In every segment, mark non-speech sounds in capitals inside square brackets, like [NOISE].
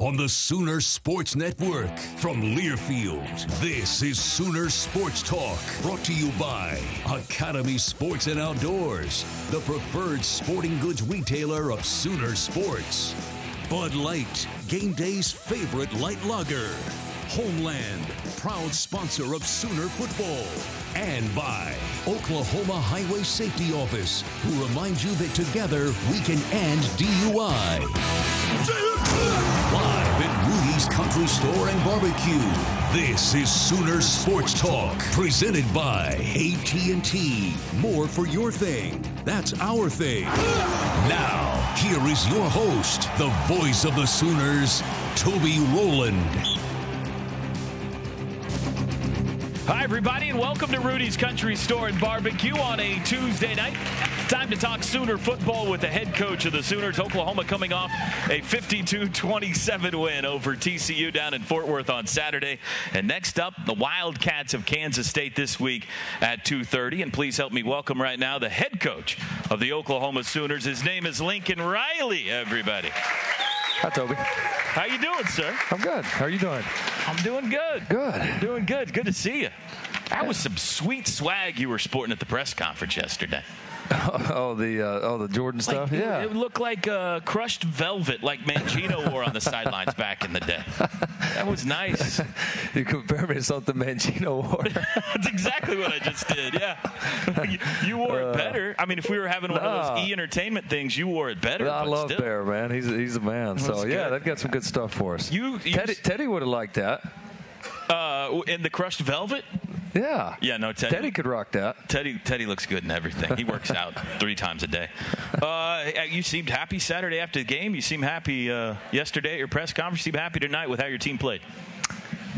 On the Sooner Sports Network from Learfield, this is Sooner Sports Talk, brought to you by Academy Sports and Outdoors, the preferred sporting goods retailer of Sooner Sports. Bud Light, game day's favorite light lager. Homeland, proud sponsor of Sooner football. And by Oklahoma Highway Safety Office, who reminds you that together we can end DUI. Live at Rudy's Country Store and Barbecue. This is Sooner Sports Talk, presented by AT&T. More for your thing. That's our thing. Now, here is your host, the voice of the Sooners, Toby Rowland. Hi, everybody, and welcome to Rudy's Country Store and Barbecue on a Tuesday night. Time to talk Sooner football with the head coach of the Sooners, Oklahoma, coming off a 52 27 win over TCU down in Fort Worth on Saturday. And next up, the Wildcats of Kansas State this week at 2.30. And please help me welcome right now the head coach of the Oklahoma Sooners. His name is Lincoln Riley, everybody. Hi, Toby. How you doing, sir? I'm good. How are you doing? I'm doing good. Good. Doing good. Good to see you. That was some sweet swag you were sporting at the press conference yesterday. [LAUGHS] Oh, the uh, oh the Jordan stuff. Yeah. It looked like uh, crushed velvet, like Mangino wore on the sidelines back in the day. That was nice. [LAUGHS] you compare me to something Mangino wore. [LAUGHS] That's exactly what I just did. Yeah, you, you wore it better. I mean, if we were having one of Uh, those e-entertainment things, you wore it better. I but love still. Bear, man. He's he's a man. So That's yeah, good. they've got some good stuff for us. You, you Teddy, Teddy would have liked that. uh, in the crushed velvet. Yeah. Yeah, no, Teddy. Teddy could rock that. Teddy Teddy looks good in everything. He works out [LAUGHS] three times a day. Uh, you seemed happy Saturday after the game. You seemed happy uh, yesterday at your press conference. You seem happy tonight with how your team played.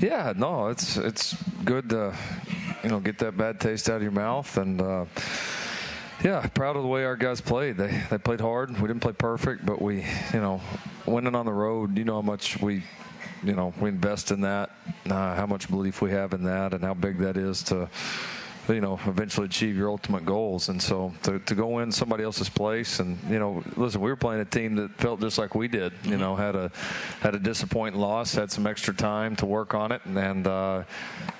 Yeah. No, it's it's good to you know get that bad taste out of your mouth and. Uh, yeah, proud of the way our guys played. They they played hard. We didn't play perfect, but we, you know, winning on the road. You know how much we, you know, we invest in that. Uh, how much belief we have in that, and how big that is to, you know, eventually achieve your ultimate goals. And so to, to go in somebody else's place, and you know, listen, we were playing a team that felt just like we did. You know, had a had a disappointing loss, had some extra time to work on it, and, and uh,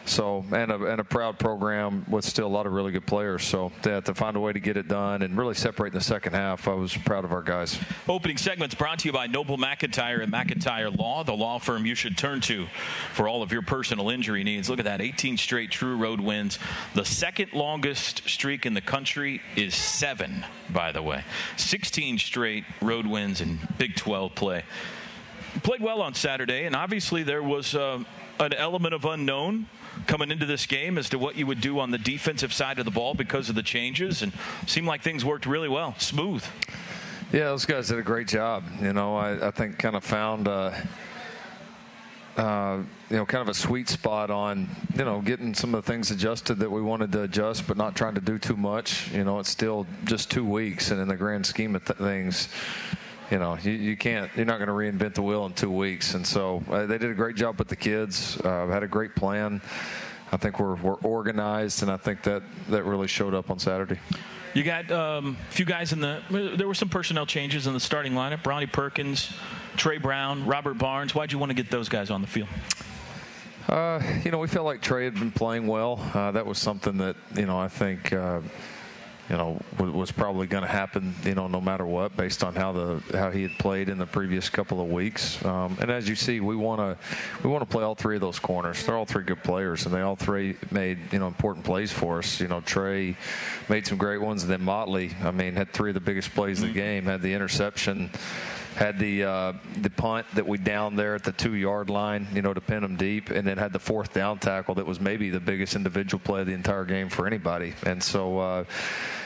so and a, and a proud program with still a lot of really good players. So yeah, to find a way to get it done and really separate in the second half, I was proud of our guys. Opening segments brought to you by Noble McIntyre and McIntyre Law, the law firm you should turn to for all of your personal injury needs. Look at that 18 straight true road wins. The second longest streak in the country is seven, by the way. 16 straight road wins in Big 12 play. Played well on Saturday, and obviously there was uh, an element of unknown coming into this game as to what you would do on the defensive side of the ball because of the changes, and seemed like things worked really well, smooth. Yeah, those guys did a great job. You know, I, I think kind of found, uh, uh, you know, kind of a sweet spot on, you know, getting some of the things adjusted that we wanted to adjust, but not trying to do too much. You know, it's still just two weeks, and in the grand scheme of th- things, you know, you, you can't, you're not going to reinvent the wheel in two weeks. And so uh, they did a great job with the kids. Uh, had a great plan. I think we're, we're organized, and I think that that really showed up on Saturday. You got um, a few guys in the. There were some personnel changes in the starting lineup. Ronnie Perkins, Tre Brown, Robert Barnes. Why'd you want to get those guys on the field? Uh, you know, we felt like Tre had been playing well. Uh, that was something that you know I think uh, you know was probably going to happen. You know, no matter what, based on how the how he had played in the previous couple of weeks. Um, and as you see, we want to we want to play all three of those corners. They're all three good players, and they all three made you know important plays for us. You know, Tre made some great ones, and then Motley. I mean, had three of the biggest plays of the game. Had the interception had the uh, the punt that we downed there at the two yard line, you know, to pin them deep, and then had the fourth down tackle that was maybe the biggest individual play of the entire game for anybody. And so, uh,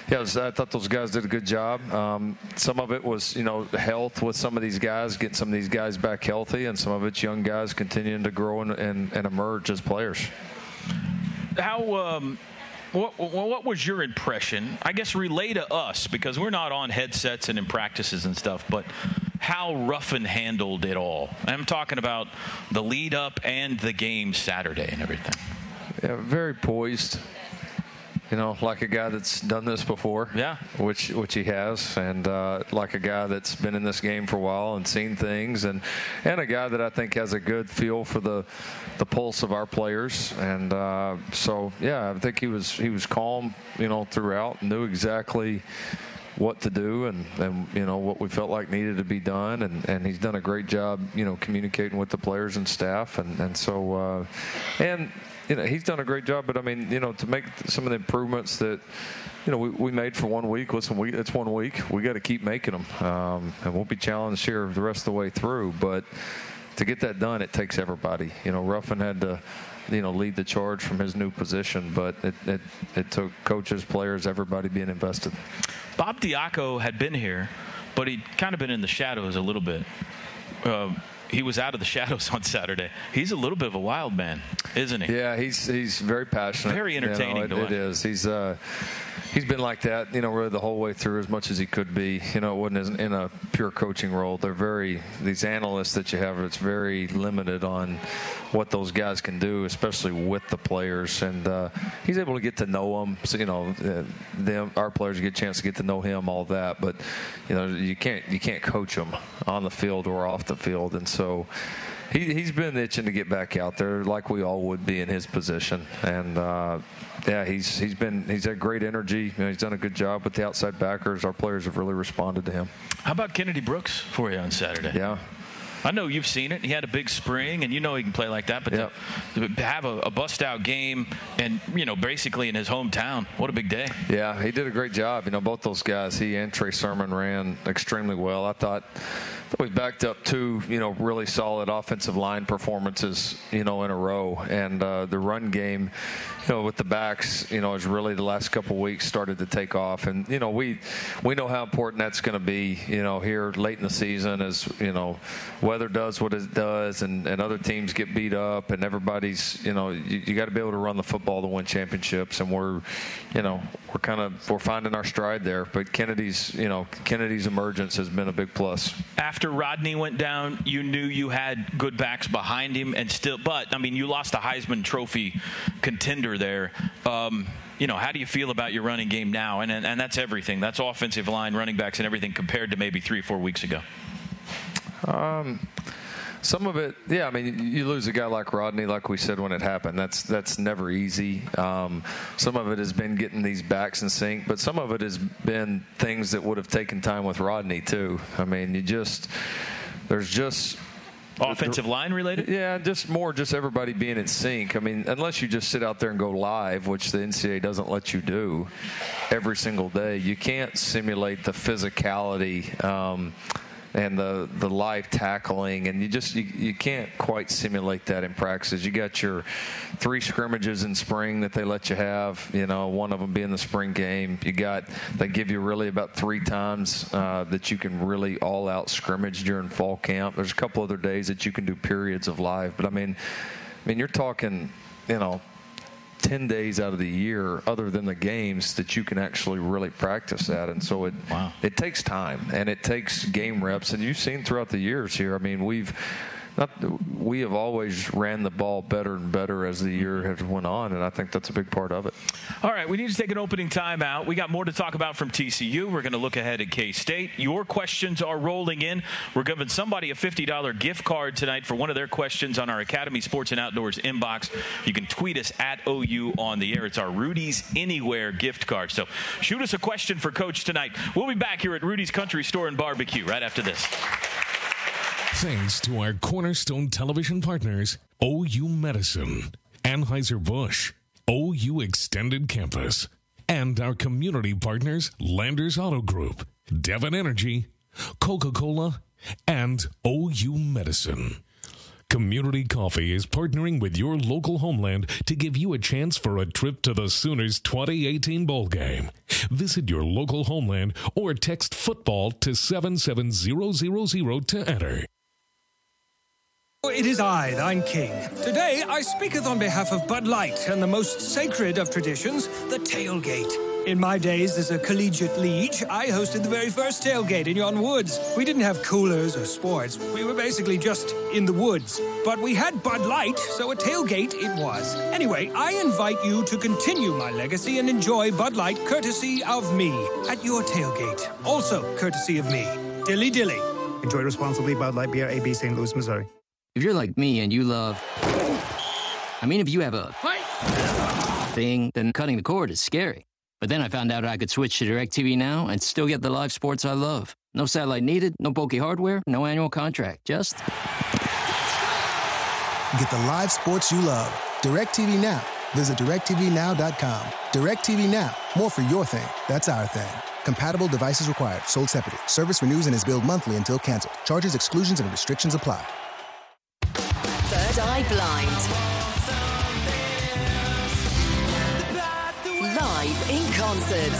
yeah, was, I thought those guys did a good job. Um, some of it was, you know, health with some of these guys, getting some of these guys back healthy, and some of it's young guys continuing to grow and, and, and emerge as players. How. Um what, what, was your impression? I guess relay to us because we're not on headsets and in practices and stuff, but how Ruffin handled it all. I'm talking about the lead up and the game Saturday and everything. Yeah, very poised. You know, like a guy that's done this before. Yeah. Which which he has, and uh, like a guy that's been in this game for a while and seen things, and and a guy that I think has a good feel for the the pulse of our players, and uh, so yeah, I think he was he was calm, you know, throughout, knew exactly what to do and, and you know what we felt like needed to be done. And, and he's done a great job you know communicating with the players and staff. And and so uh, and you know he's done a great job. But I mean you know to make some of the improvements that you know we, we made for one week listen we it's one week. We got to keep making them um, and we'll be challenged here the rest of the way through. But to get that done it takes everybody. You know Ruffin had to you know lead the charge from his new position. But it, it, it took coaches, players, everybody being invested. Bob Diaco had been here, but he'd kind of been in the shadows a little bit. Uh, he was out of the [LAUGHS] shadows on Saturday. He's a little bit of a wild man, isn't he? Yeah, he's he's very passionate. Very entertaining. You know, it, it is. He's uh, he's been like that, you know, really the whole way through as much as he could be. You know, it wasn't in a pure coaching role. They're very these analysts that you have. It's very limited on what those guys can do, especially with the players. And uh, he's able to get to know them. So, you know, uh, them our players get a chance to get to know him, all that. But you know, you can't you can't coach them on the field or off the field, and so he, he's been itching to get back out there, like we all would be in his position. And uh, yeah, he's he's been he's had great energy. You know, he's done a good job with the outside backers. Our players have really responded to him. How about Kennedy Brooks for you on Saturday? Yeah, I know you've seen it. He had a big spring, and you know he can play like that. But yep. to, to, have a, a bust-out game, and you know, basically in his hometown, what a big day. Yeah, he did a great job. You know, both those guys, he and Trey Sermon, ran extremely well. I thought we backed up two, you know, really solid offensive line performances, you know, in a row, and uh, the run game you know, with the backs, you know, has really the last couple weeks started to take off, and you know, we we know how important that's going to be, you know, here late in the season as you know, weather does what it does, and, and other teams get beat up, and everybody's, you know, you, you got to be able to run the football to win championships, and we're, you know, we're kind of we're finding our stride there. But Kennedy's, you know, Kennedy's emergence has been a big plus. After Rodney went down, you knew you had good backs behind him, and still, but I mean, you lost a Heisman Trophy contender there. Um, you know, how do you feel about your running game now? And, and, and that's everything. That's offensive line, running backs, and everything compared to maybe three or four weeks ago. Um, some of it, yeah. I mean, you lose a guy like Rodney, like we said when it happened. That's that's never easy. Um, some of it has been getting these backs in sync, but some of it has been things that would have taken time with Rodney too. I mean, you just there's just offensive line related? Yeah, just more just everybody being in sync. I mean, unless you just sit out there and go live, which the NCAA doesn't let you do every single day, you can't simulate the physicality. Um, and the the live tackling, and you just you, you can't quite simulate that in practices. You got your three scrimmages in spring that they let you have. You know, one of them being the spring game. You got they give you really about three times uh, that you can really all out scrimmage during fall camp. There's a couple other days that you can do periods of live, but I mean, I mean you're talking, you know, 10 days out of the year, other than the games, that you can actually really practice at. And so it, wow. it takes time and it takes game reps. And you've seen throughout the years here, I mean, we've not, we have always ran the ball better and better as the year has went on, and I think that's a big part of it. All right, we need to take an opening timeout. We got more to talk about from TCU. We're going to look ahead at K State. Your questions are rolling in. We're giving somebody a $50 gift card tonight for one of their questions on our Academy Sports and Outdoors inbox. You can tweet us at OU on the air. It's our Rudy's Anywhere gift card. So shoot us a question for Coach tonight. We'll be back here at Rudy's Country Store and Barbecue right after this. Thanks to our cornerstone television partners, OU Medicine, Anheuser-Busch, OU Extended Campus, and our community partners, Landers Auto Group, Devon Energy, Coca Cola, and OU Medicine. Community Coffee is partnering with your local homeland to give you a chance for a trip to the Sooners 2018 bowl game. Visit your local homeland or text football to 77000 to enter. Oh, it is I, thine king. Today I speaketh on behalf of Bud Light and the most sacred of traditions, the tailgate. In my days as a collegiate liege, I hosted the very first tailgate in yon woods. We didn't have coolers or sports. We were basically just in the woods. But we had Bud Light, so a tailgate it was. Anyway, I invite you to continue my legacy and enjoy Bud Light courtesy of me at your tailgate. Also courtesy of me. Dilly dilly. Enjoy responsibly, Bud Light Beer, AB, St. Louis, Missouri. If you're like me and you love. I mean, if you have a thing, then cutting the cord is scary. But then I found out I could switch to DirecTV Now and still get the live sports I love. No satellite needed, no bulky hardware, no annual contract. Just. Get the live sports you love. DirecTV Now. Visit DirecTVNow.com. DirecTV Now. More for your thing. That's our thing. Compatible devices required. Sold separately. Service renews and is billed monthly until canceled. Charges, exclusions, and restrictions apply. Third Eye Blind. Live in concert.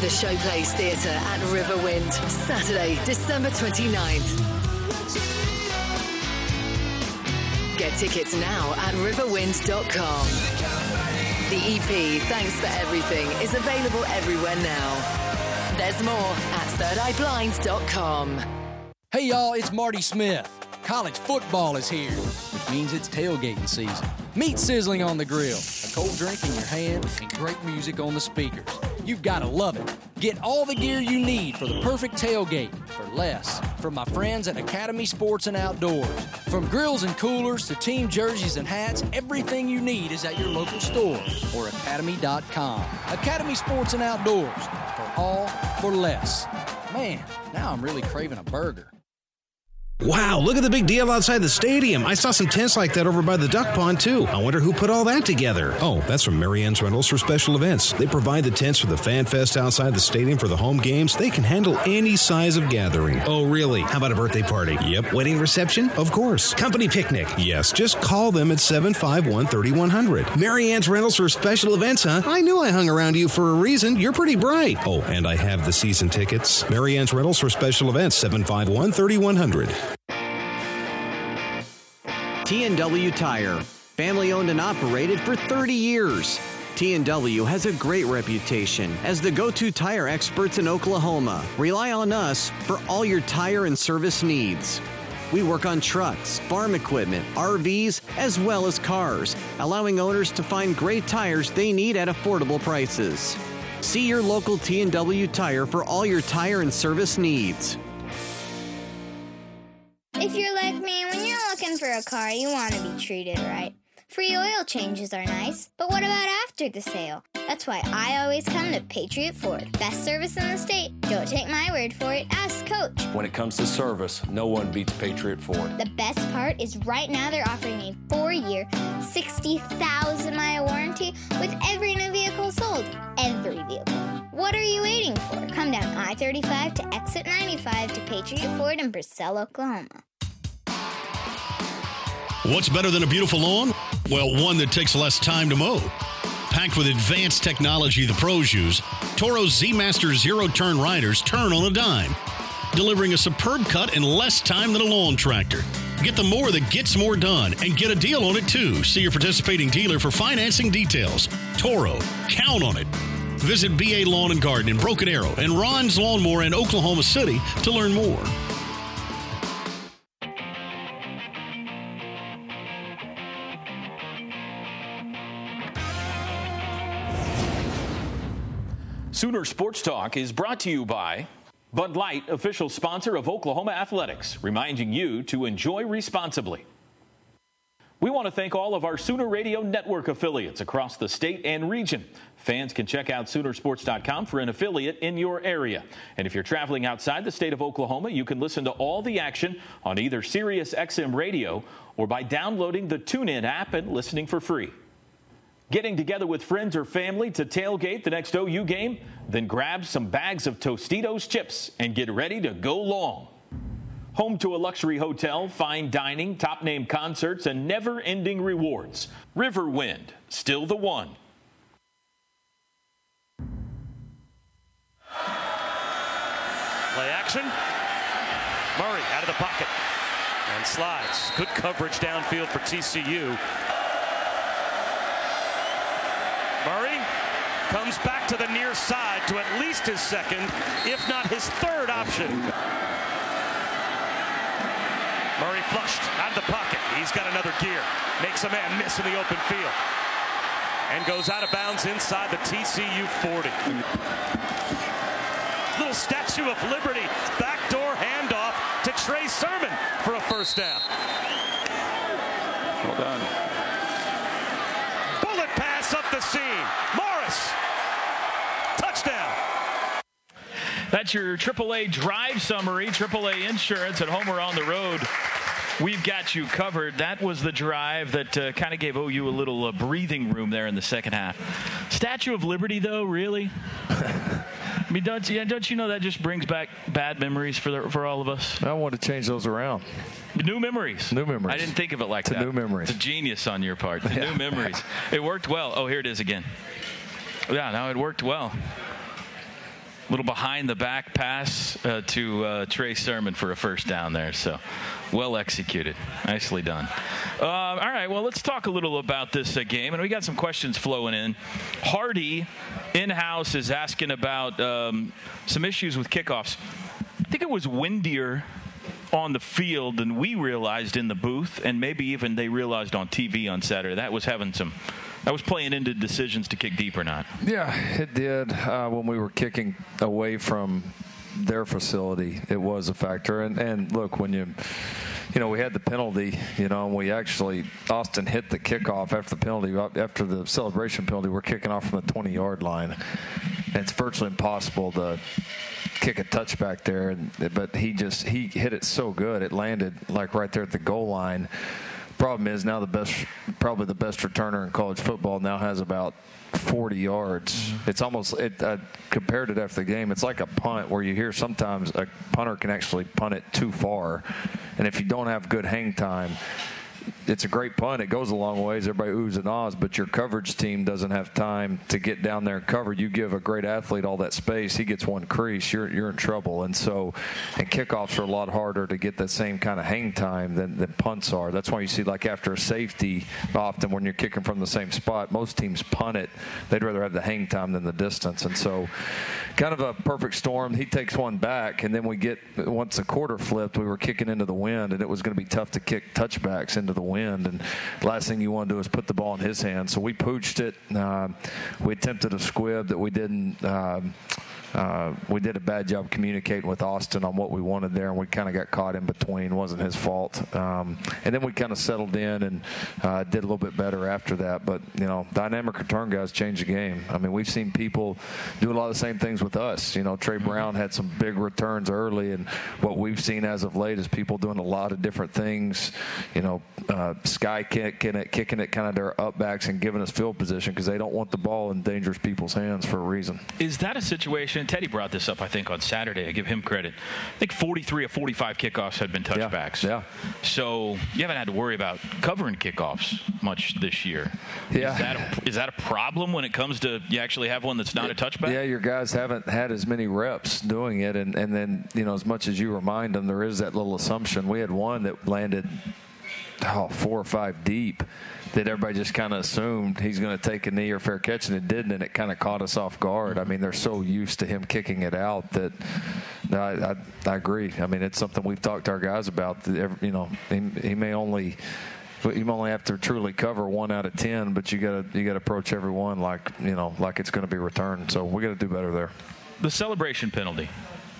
The Showplace Theatre at Riverwind, Saturday, December 29th. Get tickets now at riverwind.com. The EP, Thanks for Everything, is available everywhere now. There's more at thirdeyeblind.com. Hey y'all, it's Marty Smith. College football is here, which means it's tailgating season. Meat sizzling on the grill, a cold drink in your hand, and great music on the speakers. You've got to love it. Get all the gear you need for the perfect tailgate for less from my friends at Academy Sports and Outdoors. From grills and coolers to team jerseys and hats, everything you need is at your local store or academy.com. Academy Sports and Outdoors for all for less. Man, now I'm really craving a burger. Wow, look at the big deal outside the stadium. I saw some tents like that over by the duck pond, too. I wonder who put all that together. Oh, that's from Marianne's Rentals for special events. They provide the tents for the fan fest outside the stadium for the home games. They can handle any size of gathering. Oh, really? How about a birthday party? Yep. Wedding reception? Of course. Company picnic? Yes. Just call them at 751 3100. Marianne's Rentals for special events, huh? I knew I hung around you for a reason. You're pretty bright. Oh, and I have the season tickets. Marianne's Rentals for special events, 751 3100. T&W Tire, family owned and operated for 30 years. T&W has a great reputation as the go-to tire experts in Oklahoma. Rely on us for all your tire and service needs. We work on trucks, farm equipment, RVs, as well as cars, allowing owners to find great tires they need at affordable prices. See your local T&W Tire for all your tire and service needs. If you're like me, when you're looking for a car, you want to be treated right. Free oil changes are nice, but what about after the sale? That's why I always come to Patriot Ford. Best service in the state. Don't take my word for it, ask Coach. When it comes to service, no one beats Patriot Ford. The best part is right now they're offering a four year, 60,000 mile warranty with every new vehicle sold. Every vehicle. What are you waiting for? Come down I 35 to exit 95 to Patriot Ford in Purcell, Oklahoma. What's better than a beautiful lawn? Well, one that takes less time to mow. Packed with advanced technology the pros use, Toro's Z Master zero turn riders turn on a dime, delivering a superb cut in less time than a lawn tractor. Get the more that gets more done and get a deal on it too. See your participating dealer for financing details. Toro, count on it. Visit BA Lawn and Garden in Broken Arrow and Ron's Lawnmower in Oklahoma City to learn more. Sooner Sports Talk is brought to you by Bud Light, official sponsor of Oklahoma Athletics, reminding you to enjoy responsibly. We want to thank all of our Sooner Radio Network affiliates across the state and region. Fans can check out Soonersports.com for an affiliate in your area. And if you're traveling outside the state of Oklahoma, you can listen to all the action on either Sirius XM Radio or by downloading the TuneIn app and listening for free. Getting together with friends or family to tailgate the next OU game? Then grab some bags of Tostitos chips and get ready to go long. Home to a luxury hotel, fine dining, top name concerts, and never ending rewards. Riverwind, still the one. Play action. Murray out of the pocket and slides. Good coverage downfield for TCU. Comes back to the near side to at least his second, if not his third option. Murray flushed out of the pocket. He's got another gear. Makes a man miss in the open field. And goes out of bounds inside the TCU 40. Little Statue of Liberty backdoor handoff to Trey Sermon for a first down. Well done. Bullet pass up the seam. Morris. Touchdown. That's your AAA drive summary, AAA insurance at home or on the road. We've got you covered. That was the drive that uh, kind of gave OU a little uh, breathing room there in the second half. Statue of Liberty, though, really? I mean, don't you, don't you know that just brings back bad memories for the, for all of us? I want to change those around. New memories. New memories. I didn't think of it like To that. new memories. It's a genius on your part. Yeah. [LAUGHS] New memories. It worked well. Oh, here it is again. Yeah, now it worked well. Little behind the back pass uh, to uh, Trey Sermon for a first down there. So well executed. Nicely done. Uh, all right, well, let's talk a little about this uh, game. And we got some questions flowing in. Hardy in house is asking about um, some issues with kickoffs. I think it was windier on the field than we realized in the booth, and maybe even they realized on TV on Saturday. That was having some. That was playing into decisions to kick deep or not. Yeah, it did. Uh, when we were kicking away from their facility, it was a factor. And, and look, when you, you know, we had the penalty, you know, and we actually, Austin hit the kickoff after the penalty, after the celebration penalty, we're kicking off from the 20 yard line. And it's virtually impossible to kick a touchback there. And, but he just, he hit it so good. It landed like right there at the goal line. Problem is now the best, probably the best returner in college football now has about 40 yards. Mm-hmm. It's almost it. I compared it after the game. It's like a punt where you hear sometimes a punter can actually punt it too far, and if you don't have good hang time. It's a great punt. It goes a long ways. Everybody oohs and ahs, but your coverage team doesn't have time to get down there and cover. You give a great athlete all that space, he gets one crease, you're you're in trouble. And so, and kickoffs are a lot harder to get that same kind of hang time than, than punts are. That's why you see like after a safety, often when you're kicking from the same spot, most teams punt it. They'd rather have the hang time than the distance. And so, kind of a perfect storm. He takes one back, and then we get once the quarter flipped, we were kicking into the wind, and it was going to be tough to kick touchbacks into the wind. And last thing you want to do is put the ball in his hands. So we pooched it. Uh, we attempted a squib that we didn't. Um, uh, we did a bad job communicating with Austin on what we wanted there, and we kind of got caught in between. It wasn't his fault. Um, and then we kind of settled in and uh, did a little bit better after that. But you know, dynamic return guys change the game. I mean, we've seen people do a lot of the same things with us. You know, Tre Brown had some big returns early, and what we've seen as of late is people doing a lot of different things. You know, uh, sky kicking it, kicking it kind of their upbacks and giving us field position because they don't want the ball in dangerous people's hands for a reason. Is that a situation? And Teddy brought this up, I think, on Saturday. I give him credit. I think 43 of 45 kickoffs had been touchbacks. Yeah. So you haven't had to worry about covering kickoffs much this year. Yeah. Is that a, is that a problem when it comes to you actually have one that's not a touchback? Yeah, your guys haven't had as many reps doing it, and and then you know as much as you remind them, there is that little assumption. We had one that landed oh, four or five deep that everybody just kind of assumed he's going to take a knee or fair catch, and it didn't, and it kind of caught us off guard. I mean, they're so used to him kicking it out that no, I, I, I agree. I mean, it's something we've talked to our guys about. Every, you know, he, he may only you only have to truly cover one out of ten, but you got to you got to approach every one like you know like it's going to be returned. So we got to do better there. The celebration penalty.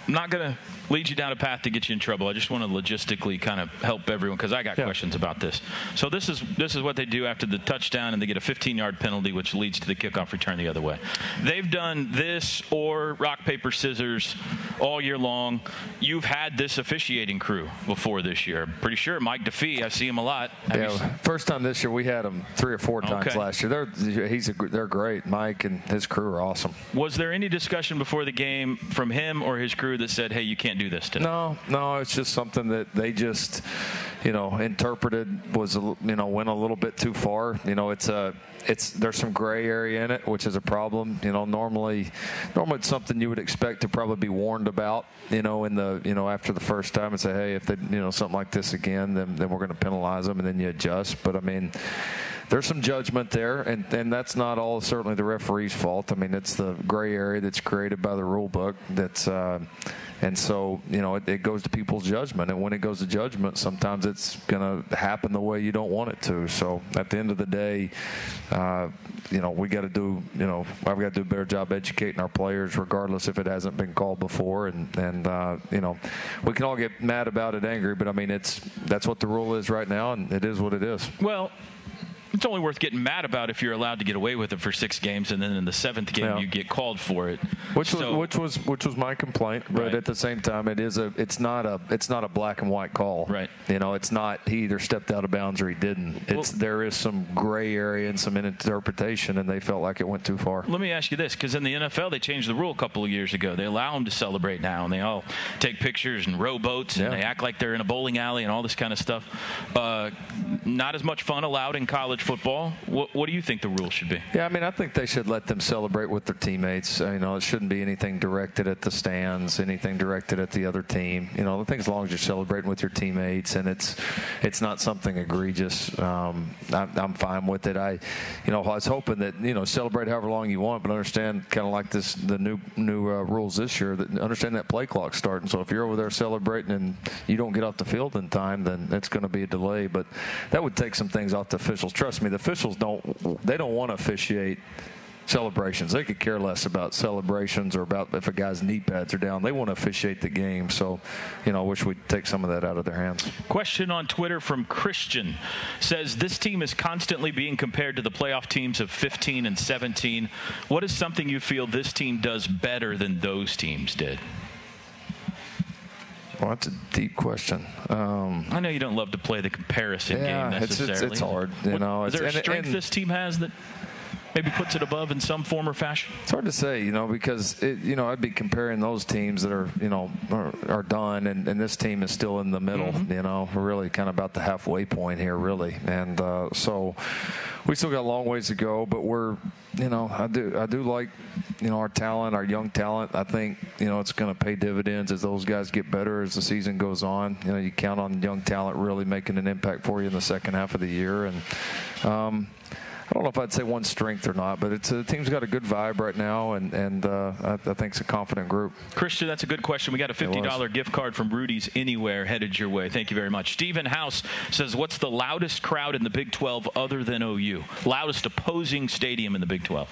I'm not going to lead you down a path to get you in trouble. I just want to logistically kind of help everyone because I got yeah. questions about this. So this is this is what they do after the touchdown, and they get a 15-yard penalty, which leads to the kickoff return the other way. They've done this or rock paper scissors all year long. You've had this officiating crew before this year. Pretty sure Mike DeFee. I see him a lot. Have yeah, first time this year we had him three or four times okay. last year. They're he's a, they're great. Mike and his crew are awesome. Was there any discussion before the game from him or his crew that said, "Hey, you can't do this today"? No, no. It's just something that they just you know interpreted was you know went a little bit too far. You know, it's a it's there's some gray area in it, which is a problem. You know, normally, normally it's something you would expect to probably be warned about. You know, in the you know after the first time and say, hey, if they you know something like this again, then then we're going to penalize them, and then you adjust. But I mean there's some judgment there, and, and that's not all certainly the referee's fault. I mean, it's the gray area that's created by the rule book. That's uh, and so, you know, it, it, goes to people's judgment. And when it goes to judgment, sometimes it's going to happen the way you don't want it to. So at the end of the day, uh, you know, we got to do, you know, I've got to do a better job educating our players, regardless if it hasn't been called before. And, and uh, you know, we can all get mad about it, angry, but I mean, it's that's what the rule is right now, and it is what it is. Well, it's only worth getting mad about if you're allowed to get away with it for six games, and then in the seventh game yeah. you get called for it. Which so, was which was which was my complaint, but right. at the same time, it is a it's not a it's not a black and white call. Right. You know, it's not he either stepped out of bounds or he didn't. It's well, there is some gray area and some interpretation, and they felt like it went too far. Let me ask you this, because in the NFL they changed the rule a couple of years ago. They allow them to celebrate now, and they all take pictures and row boats, and yeah. they act like they're in a bowling alley and all this kind of stuff. Uh, not as much fun allowed in college football. What what, do you think the rule should be? Yeah, I mean, I think they should let them celebrate with their teammates. You know, it shouldn't be anything directed at the stands, anything directed at the other team. You know, the thing as long as you're celebrating with your teammates and it's it's not something egregious, um, I'm, I'm, fine with it. I, you know, I was hoping that you know celebrate however long you want, but understand kind of like this the new new uh, rules this year that understand that play clock starting. So if you're over there celebrating and you don't get off the field in time, then it's going to be a delay. But that would take some things off the officials. Trust me, the officials don't don't they don't want to officiate celebrations. They could care less about celebrations or about if a guy's knee pads are down. They want to officiate the game. So, you know, I wish we'd take some of that out of their hands. Question on Twitter from Christian says this team is constantly being compared to the playoff teams of 15 and 17. What is something you feel this team does better than those teams did? Well, that's a deep question. Um, I know you don't love to play the comparison yeah, game necessarily. It's, it's, it's hard. You what, know, is there a strength and, this team has that maybe puts it above in some form or fashion? It's hard to say, you know, because it, you know I'd be comparing those teams that are you know are, are done, and, and, this team is still in the middle. Mm-hmm. You know, we're really kind of about the halfway point here, really, and uh, so we still got a long ways to go, but we're you know I do I do like you know our talent, our young talent. I think you know it's going to pay dividends as those guys get better as the season goes on. You know, you count on young talent really making an impact for you in the second half of the year, and. Um, I don't know if I'd say one strength or not, but it's the team's got a good vibe right now, and and uh, I, I, think it's a confident group. Christian, that's a good question. We got a fifty dollar gift card from Rudy's Anywhere headed your way. Thank you very much. Stephen House says, "What's the loudest crowd in the Big 12 other than OU? Loudest opposing stadium in the Big 12?"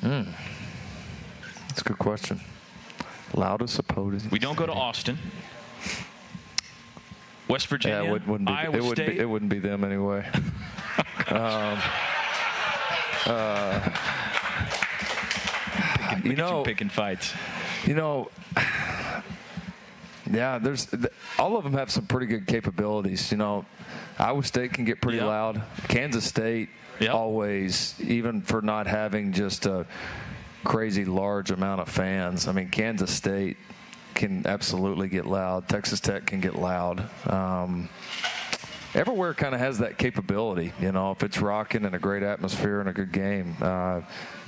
Hmm. That's a good question. Loudest opposing. We don't go to Austin. West Virginia, yeah, it wouldn't be, Iowa it wouldn't State. Be, it wouldn't be them anyway. um, [LAUGHS] uh, picking, you know, picking fights. You know, Yeah, there's all of them have some pretty good capabilities. You know, Iowa State can get pretty Yep. loud. Kansas State always, even for not having just a crazy large amount of fans. I mean, Kansas State can absolutely get loud. Texas Tech can get loud. Um, everywhere kind of has that capability. You know, if it's rocking and a great atmosphere and a good game. Uh,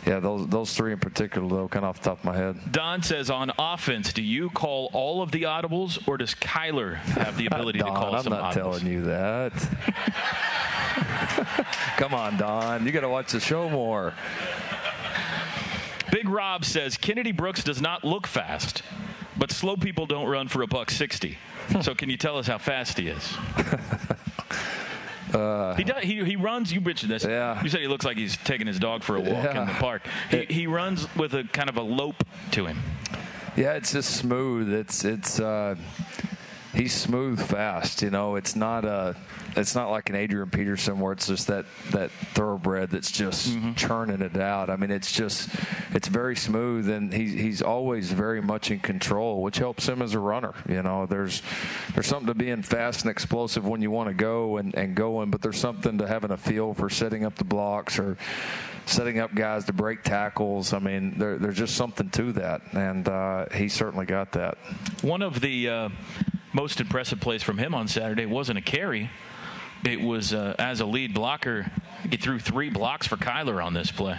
yeah, those those three in particular, though, kind of off the top of my head. Don says on offense, do you call all of the audibles, or does Kyler have the ability to [LAUGHS] call some audibles? Don, I'm not telling you that. [LAUGHS] Come on, Don. You got to watch the show more. Big Rob says Kennedy Brooks does not look fast, but slow people don't run for a buck sixty. so can you tell us how fast he is? Uh, [LAUGHS] He does. He, he runs. You mentioned this. Yeah. You said he looks like he's taking his dog for a walk in the park. He, he runs with a kind of a lope to him. Yeah, it's just smooth. It's it's uh, he's smooth fast. You know, it's not a it's not like an Adrian Peterson where it's just that that thoroughbred that's just Mm-hmm. churning it out. I mean, it's just it's very smooth, and he's he's always very much in control, which helps him as a runner. You know, there's there's something to being fast and explosive when you want to go and and going, but there's something to having a feel for setting up the blocks or setting up guys to break tackles. I mean, there, there's just something to that, and uh, he certainly got that. One of the uh, most impressive plays from him on Saturday wasn't a carry. It was uh, as a lead blocker. He threw three blocks for Kyler on this play.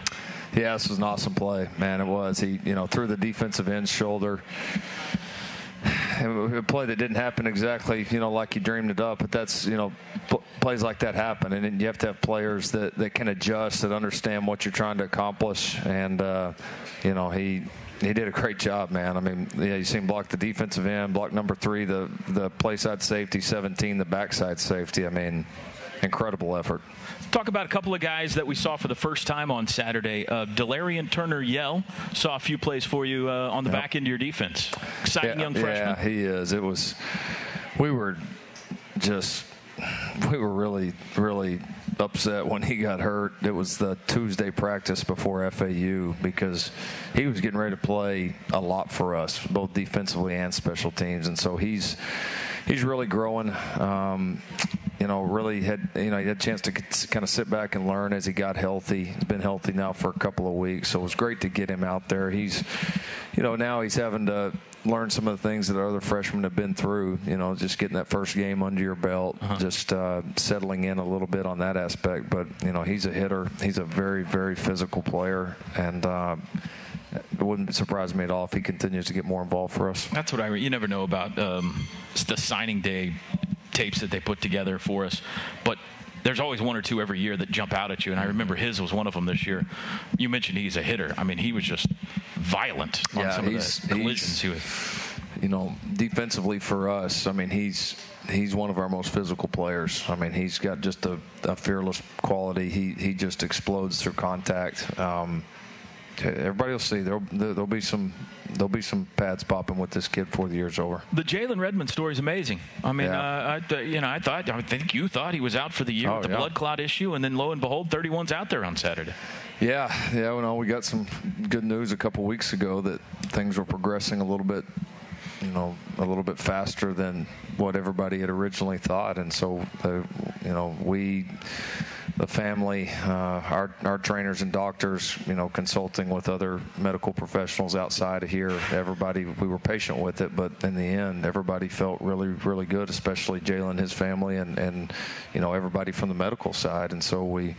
Yeah, this was an awesome play, man. It was. He, you know, threw the defensive end's shoulder. [SIGHS] A play that didn't happen exactly, you know, like you dreamed it up. But that's, you know, pl- plays like that happen, and you have to have players that, that can adjust, that understand what you're trying to accomplish. And, uh, you know, he he did a great job, man. I mean, yeah, you seen block the defensive end, block number three, the the play side safety, 17, the backside safety. I mean, incredible effort. Talk about a couple of guys that we saw for the first time on Saturday. Uh, Delarrious Turner Yell saw a few plays for you uh, on the Yep. back end of your defense. Exciting young freshman. Yeah, he is. It was. We were just. [LAUGHS] We were really, really upset when he got hurt. It was the Tuesday practice before FAU because he was getting ready to play a lot for us, both defensively and special teams, and so he's he's really growing. Um, you know, really had you know he had a chance to kind of sit back and learn as he got healthy. He's been healthy now for a couple of weeks, so it was great to get him out there. He's, you know, now he's having to learn some of the things that other freshmen have been through. You know, just getting that first game under your belt, just uh, settling in a little bit on that aspect. But you know, he's a hitter. He's a very, very physical player, and. Uh, it wouldn't surprise me at all if he continues to get more involved for us. That's what I. You never know about um, the signing day tapes that they put together for us, but there's always one or two every year that jump out at you. And I remember his was one of them this year. You mentioned he's a hitter. I mean, he was just violent on Yeah, some of he's- the collisions. He was. you know, defensively for us, I mean, he's he's one of our most physical players. I mean, he's got just a, a fearless quality. He he just explodes through contact. Um, everybody will see. There'll there'll be some there'll be some pads popping with this kid before the year's over. The Jalen Redmond story is amazing. I mean, Yeah. uh, I, th- you know, I thought, I think you thought he was out for the year Oh, with the yeah. blood clot issue, and then lo and behold, 31's out there on Saturday. Yeah, yeah. Well, no, we got some good news a couple weeks ago that things were progressing a little bit, you know, a little bit faster than what everybody had originally thought, and so, uh, you know, we, the family, uh, our our trainers and doctors, you know, consulting with other medical professionals outside of here, everybody, we were patient with it, but in the end, everybody felt really, really good, especially Jalen, his family, and and you know, everybody from the medical side, and so we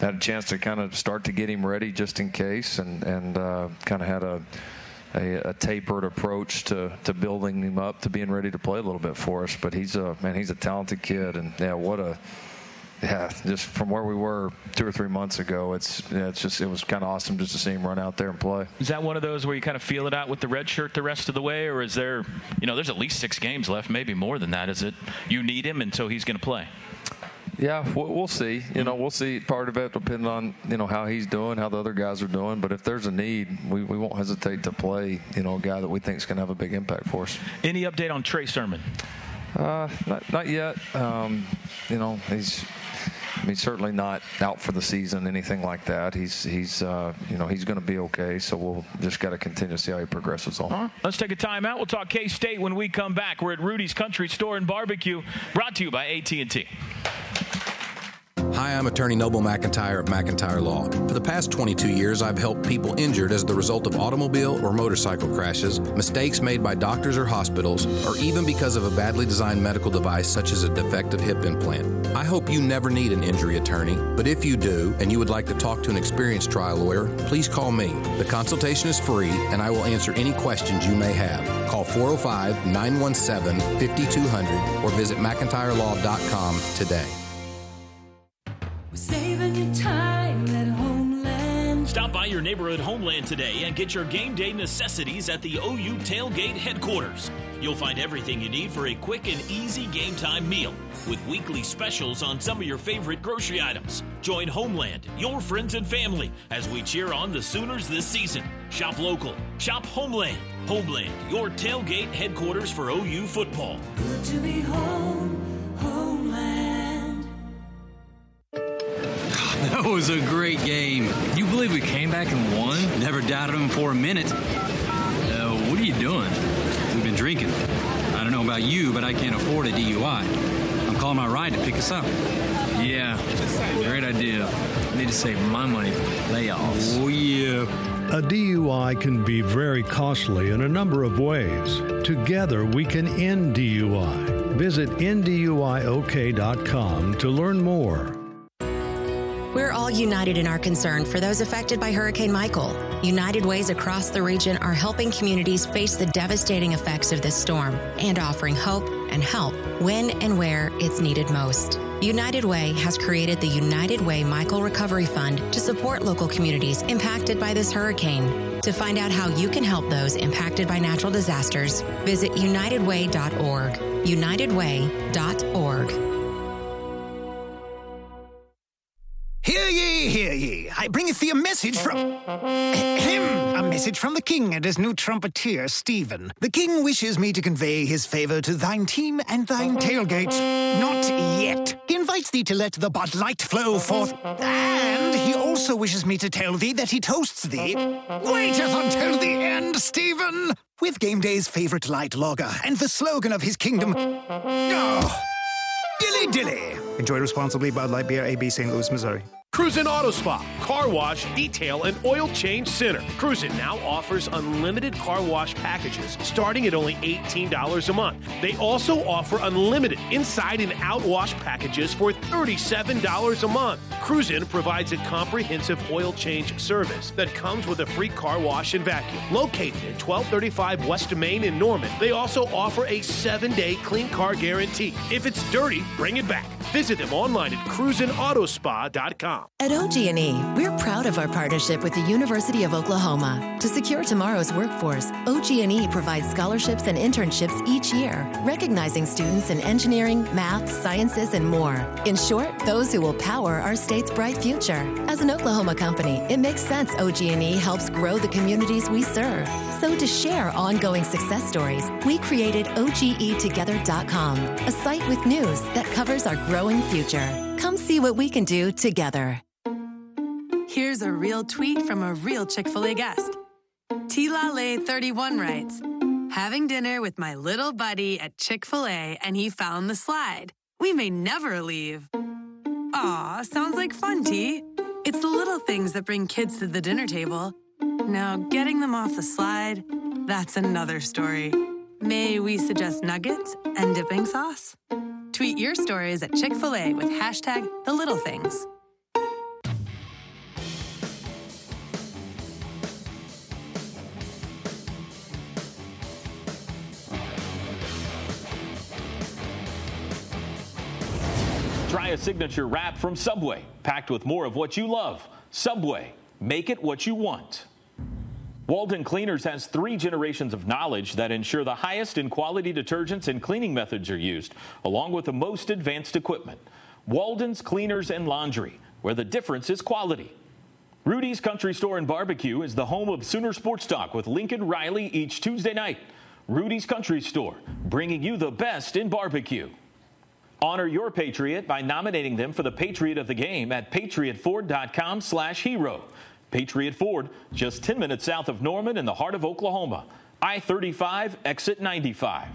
had a chance to kind of start to get him ready just in case, and and uh, kind of had a, a a tapered approach to to building him up to being ready to play a little bit for us. But he's a man, he's a talented kid, and yeah, what a yeah, just from where we were two or three months ago, it's yeah, it's just it was kind of awesome just to see him run out there and play. Is that one of those where you kind of feel it out with the red shirt the rest of the way, or is there, you know, there's at least six games left, maybe more than that? Is it you need him, so he's going to play? Yeah, we'll, we'll see. You know, we'll see. Part of it depends on you know how he's doing, how the other guys are doing. But if there's a need, we, we won't hesitate to play. You know, a guy that we think is going to have a big impact for us. Any update on Trey Sermon? Uh, not, not yet. Um, you know, he's he's certainly not out for the season, anything like that. He's he's uh, you know he's going to be okay. So we'll just got to continue to see how he progresses on. Right, let's take a timeout. We'll talk K State when we come back. We're at Rudy's Country Store and Barbecue, brought to you by AT and T. Hi, I'm attorney Noble McIntyre of McIntyre Law. For the past 22 years, I've helped people injured as the result of automobile or motorcycle crashes, mistakes made by doctors or hospitals, or even because of a badly designed medical device such as a defective hip implant. I hope you never need an injury attorney, but if you do and you would like to talk to an experienced trial lawyer, please call me. The consultation is free and I will answer any questions you may have. Call 405 917 5200 or visit McIntyreLaw.com today. Your neighborhood Homeland today and get your game day necessities at the OU Tailgate headquarters. You'll find everything you need for a quick and easy game time meal with weekly specials on some of your favorite grocery items. Join Homeland, your friends and family, as we cheer on the Sooners this season. Shop local, shop Homeland. Homeland, your tailgate headquarters for OU football. Good to be home, That was a great game. You believe we came back and won? Never doubted him for a minute. Uh, what are you doing? We've been drinking. I don't know about you, but I can't afford a DUI. I'm calling my ride to pick us up. Yeah, great idea. I need to save my money for layoffs. Oh, yeah. A DUI can be very costly in a number of ways. Together, we can end DUI. Visit NDUIOK.com to learn more. We're all united in our concern for those affected by Hurricane Michael. United Ways across the region are helping communities face the devastating effects of this storm and offering hope and help when and where it's needed most. United Way has created the United Way Michael Recovery Fund to support local communities impacted by this hurricane. To find out how you can help those impacted by natural disasters, visit unitedway.org. Unitedway.org. Bringeth thee a message from him. A message from the king and his new trumpeter, Stephen. The king wishes me to convey his favor to thine team and thine tailgate. Not yet. He invites thee to let the Bud Light flow forth. And he also wishes me to tell thee that he toasts thee. Waiteth until the end, Stephen. With game day's favorite light lager and the slogan of his kingdom. Oh, dilly dilly. Enjoy responsibly. Bud Light Beer, AB, St. Louis, Missouri. Cruisin' Auto Spa, car wash, detail, and oil change center. Cruisin' now offers unlimited car wash packages starting at only $18 a month. They also offer unlimited inside and out wash packages for $37 a month. Cruisin' provides a comprehensive oil change service that comes with a free car wash and vacuum. Located at 1235 West Main in Norman, they also offer a seven day clean car guarantee. If it's dirty, bring it back. Visit them online at cruisingautospa.com. At OG&E, we're proud of our partnership with the University of Oklahoma. To secure tomorrow's workforce, OG&E provides scholarships and internships each year, recognizing students in engineering, math, sciences, and more. In short, those who will power our state's bright future. As an Oklahoma company, it makes sense OG&E helps grow the communities we serve. So to share ongoing success stories, we created OGEtogether.com, a site with news that covers our growing future. See what we can do together. Here's a real tweet from a real Chick fil A guest. Tila31 writes Having dinner with my little buddy at Chick fil A, and he found the slide. We may never leave. Aw, sounds like fun, T. It's the little things that bring kids to the dinner table. Now, getting them off the slide, that's another story. May we suggest nuggets and dipping sauce? Tweet your stories at Chick fil A with hashtag the little things. Try a signature wrap from Subway, packed with more of what you love. Subway, make it what you want. Walden Cleaners has three generations of knowledge that ensure the highest in quality detergents and cleaning methods are used, along with the most advanced equipment. Walden's Cleaners and Laundry, where the difference is quality. Rudy's Country Store and Barbecue is the home of Sooner Sports Talk with Lincoln Riley each Tuesday night. Rudy's Country Store, bringing you the best in barbecue. Honor your Patriot by nominating them for the Patriot of the Game at patriotford.com slash hero. Patriot Ford, just 10 minutes south of Norman in the heart of Oklahoma. I-35, exit 95.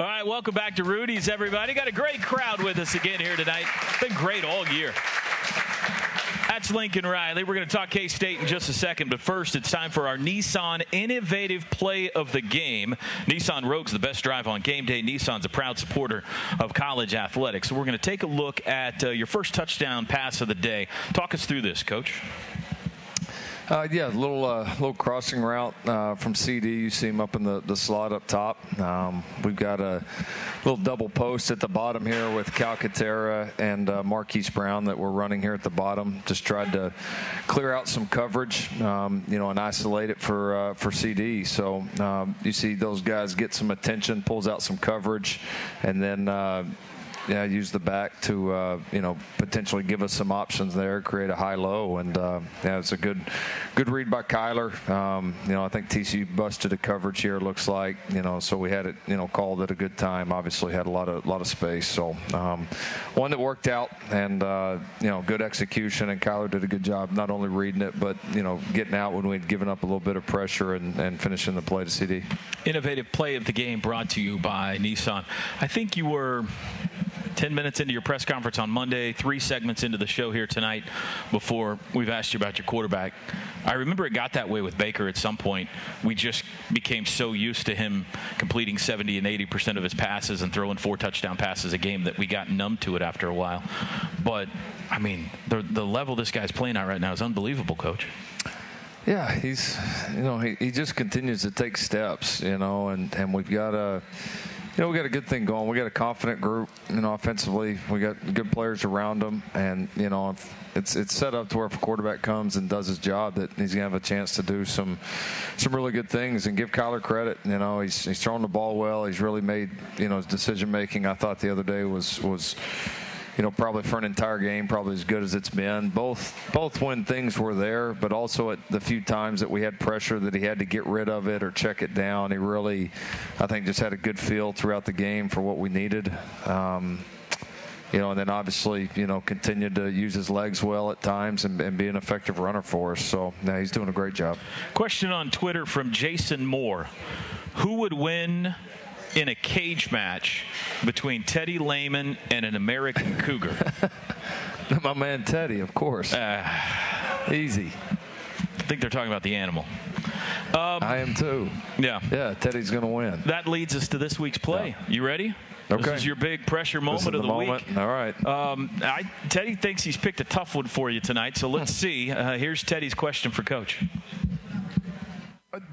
All right, welcome back to Rudy's, everybody. Got a great crowd with us again here tonight. Been great all year. That's Lincoln Riley. We're going to talk K State in just a second, but first, it's time for our Nissan Innovative Play of the Game. Nissan Rogue's the best drive on game day. Nissan's a proud supporter of college athletics. So, we're going to take a look at uh, your first touchdown pass of the day. Talk us through this, Coach. Uh, yeah, little uh, little crossing route uh, from CeeDee. You see him up in the, the slot up top. Um, we've got a little double post at the bottom here with Calcaterra and uh, Marquise Brown that we're running here at the bottom. Just tried to clear out some coverage, um, you know, and isolate it for uh, for CeeDee. So um, you see those guys get some attention, pulls out some coverage, and then uh, yeah, use the back to uh, you know potentially give us some options there, create a high low, and uh, yeah, it's a good good read by Kyler. Um, you know, I think TCU busted a coverage here. Looks like you know, so we had it you know called at a good time. Obviously, had a lot of lot of space, so um, one that worked out, and uh, you know, good execution, and Kyler did a good job not only reading it, but you know, getting out when we'd given up a little bit of pressure and, and finishing the play to CeeDee. Innovative play of the game brought to you by Nissan. I think you were 10 minutes into your press conference on Monday, three segments into the show here tonight before we've asked you about your quarterback. I remember it got that way with Baker at some point. We just became so used to him completing 70 and 80% of his passes and throwing four touchdown passes a game that we got numb to it after a while. But, I mean, the, the level this guy's playing at right now is unbelievable, coach. Yeah, he's, you know, he, he just continues to take steps, you know, and, and we've got a you know, we got a good thing going. We got a confident group, you know, offensively. We got good players around them, and you know, it's it's set up to where if a quarterback comes and does his job, that he's gonna have a chance to do some some really good things. And give Kyler credit. You know, he's he's throwing the ball well. He's really made you know his decision making. I thought the other day was was you know, probably for an entire game, probably as good as it's been. Both both when things were there, but also at the few times that we had pressure that he had to get rid of it or check it down. He really, I think, just had a good feel throughout the game for what we needed. Um, you know, and then obviously, you know, continued to use his legs well at times and, and be an effective runner for us. So, yeah, he's doing a great job. Question on Twitter from Jason Moore: Who would win in a cage match between Teddy Lehman and an American Cougar? [LAUGHS] My man Teddy, of course. Uh, Easy. I think they're talking about the animal. Um, I am too. Yeah. Yeah, Teddy's going to win. That leads us to this week's play. Yeah. You ready? Okay. This is your big pressure moment of the, the moment. week. All right. Um, I, Teddy thinks he's picked a tough one for you tonight, so let's see. Uh, here's Teddy's question for Coach.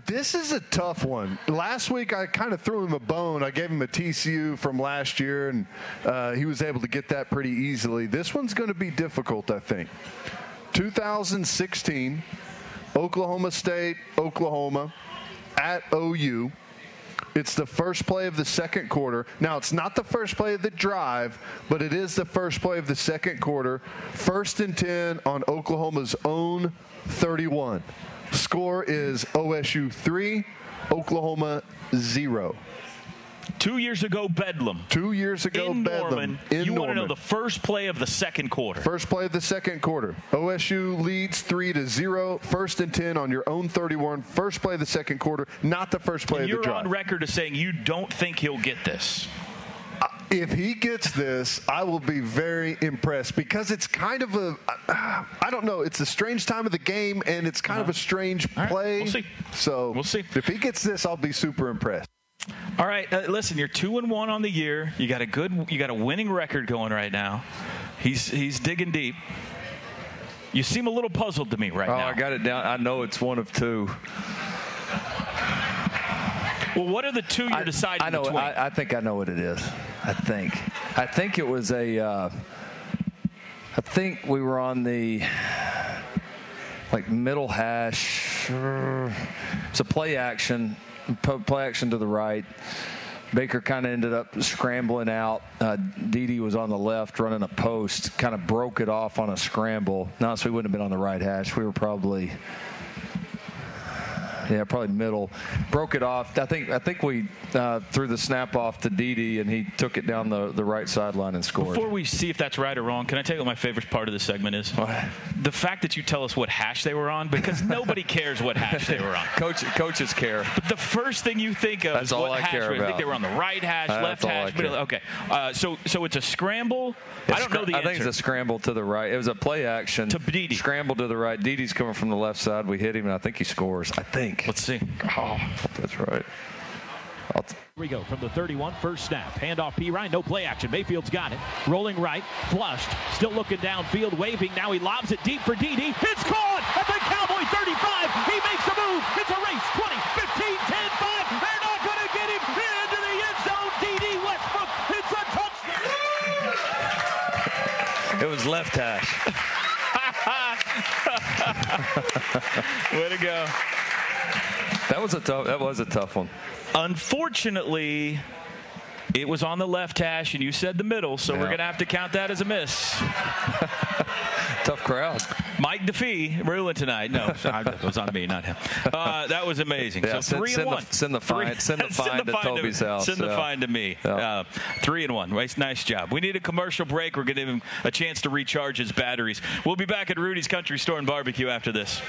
This is a tough one. Last week, I kind of threw him a bone. I gave him a TCU from last year, and uh, he was able to get that pretty easily. This one's going to be difficult, I think. 2016, Oklahoma State, Oklahoma, at OU. It's the first play of the second quarter. Now, it's not the first play of the drive, but it is the first play of the second quarter. First and 10 on Oklahoma's own 31. Score is OSU 3, Oklahoma 0. Two years ago, Bedlam. Two years ago, in Bedlam. Norman, in you Norman. want to know the first play of the second quarter. First play of the second quarter. OSU leads 3 to 0. First and 10 on your own 31. First play of the second quarter, not the first play and of the drive. You're on record as saying you don't think he'll get this. If he gets this, I will be very impressed because it's kind of a, I don't know, it's a strange time of the game and it's kind uh-huh. of a strange play. Right, we'll see. So we'll see. If he gets this, I'll be super impressed. All right, uh, listen, you're two and one on the year. You got a good, you got a winning record going right now. He's he's digging deep. You seem a little puzzled to me right oh, now. I got it down. I know it's one of two. Well, what are the two you're I, deciding I know. between? I, I, think I know what it is. I think. I think it was a. Uh, I think we were on the like middle hash. It's a play action, play action to the right. Baker kind of ended up scrambling out. Uh, Didi was on the left running a post, kind of broke it off on a scramble. No, so we wouldn't have been on the right hash. We were probably Yeah, probably middle. Broke it off. I think I think we uh, threw the snap off to Didi, and he took it down the, the right sideline and scored. Before we see if that's right or wrong, can I tell you what my favorite part of the segment is? The fact that you tell us what hash they were on, because nobody cares what hash they were on. [LAUGHS] Coach, coaches care. But the first thing you think of That's is all what I hash. care were. I think they were on the right hash, That's left hash, middle. Okay, uh, so so it's a scramble. I don't know the I think it's a scramble to the right. It was a play action. To Didi. Scramble to the right. Didi's coming from the left side. We hit him, and I think he scores. I think. Let's see. Oh, that's right. I'll t- Here we go from the 31, first snap. Handoff Perine, no play action. Mayfield's got it. Rolling right, flushed, still looking downfield, waving. Now he lobs it deep for DD. It's caught at the Cowboy 35. He makes a move. It's a race. 20, 15, 10, 5. They're not going to get him into the end zone. DD Westbrook. It's a touchdown. It was left hash. [LAUGHS] [LAUGHS] Way to go. That was a tough. That was a tough one. Unfortunately, it was on the left hash, and you said the middle, so we're going to have to count that as a miss. [LAUGHS] Tough crowd. Mike DeFee ruined tonight. No, [LAUGHS] it was on me, not him. Uh, that was amazing. Yeah, so send- three send and the- one. send the Three- fine- send [LAUGHS] the fine to Toby's house, Send the yeah. fine to me. Uh, three and one. Nice, nice job. We need a commercial break. We're going to give him a chance to recharge his batteries. We'll be back at Rudy's Country Store and Barbecue after this.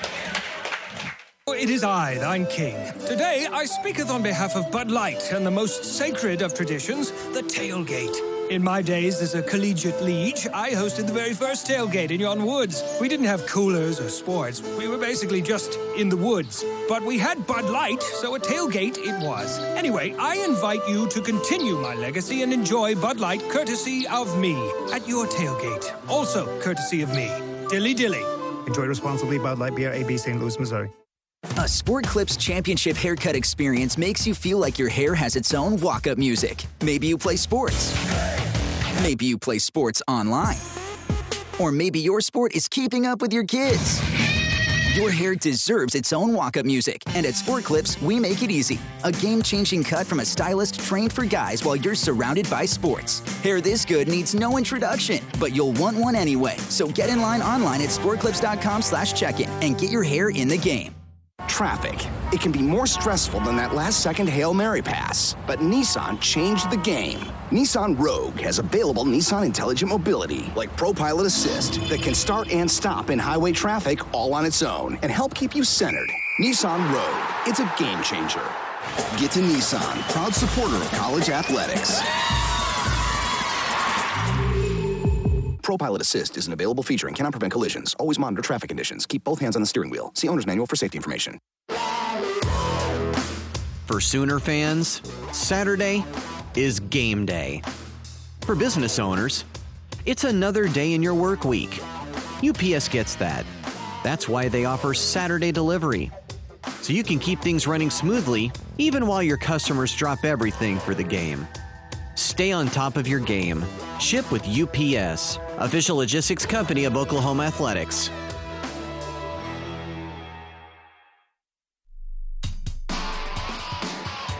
It is I, thine king. Today I speaketh on behalf of Bud Light and the most sacred of traditions, the tailgate. In my days as a collegiate liege, I hosted the very first tailgate in yon woods. We didn't have coolers or sports. We were basically just in the woods. But we had Bud Light, so a tailgate it was. Anyway, I invite you to continue my legacy and enjoy Bud Light courtesy of me at your tailgate. Also courtesy of me. Dilly dilly. Enjoy responsibly. Bud Light Beer, AB St. Louis, Missouri. A Sport Clips Championship haircut experience makes you feel like your hair has its own walk up music. Maybe you play sports. Maybe you play sports online. Or maybe your sport is keeping up with your kids. Your hair deserves its own walk up music, and at Sport Clips, we make it easy. A game changing cut from a stylist trained for guys while you're surrounded by sports. Hair this good needs no introduction, but you'll want one anyway. So get in line online at sportclips.com slash check in and get your hair in the game. Traffic. It can be more stressful than that last second Hail Mary pass. But Nissan changed the game. Nissan Rogue has available Nissan Intelligent Mobility, like ProPilot Assist, that can start and stop in highway traffic all on its own and help keep you centered. Nissan Rogue. It's a game changer. Get to Nissan, proud supporter of college athletics. ProPilot Assist is an available feature and cannot prevent collisions. Always monitor traffic conditions. Keep both hands on the steering wheel. See owner's manual for safety information. For Sooner fans, Saturday is game day. For business owners, it's another day in your work week. UPS gets that. That's why they offer Saturday delivery. So you can keep things running smoothly even while your customers drop everything for the game. Stay on top of your game. Ship with UPS, official logistics company of Oklahoma Athletics.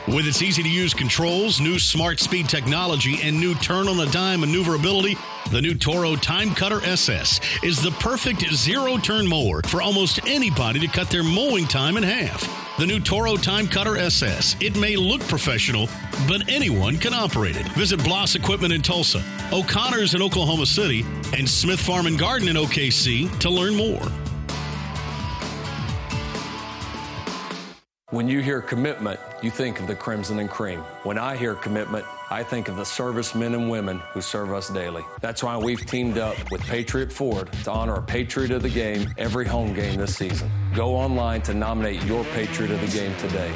With its easy to use controls, new smart speed technology, and new turn on the dime maneuverability, the new Toro Time Cutter SS is the perfect zero turn mower for almost anybody to cut their mowing time in half. The new Toro Time Cutter SS. It may look professional, but anyone can operate it. Visit Bloss Equipment in Tulsa, O'Connor's in Oklahoma City, and Smith Farm and Garden in OKC to learn more. When you hear commitment, you think of the Crimson and Cream. When I hear commitment, I think of the servicemen and women who serve us daily. That's why we've teamed up with Patriot Ford to honor a Patriot of the Game every home game this season. Go online to nominate your Patriot of the Game today.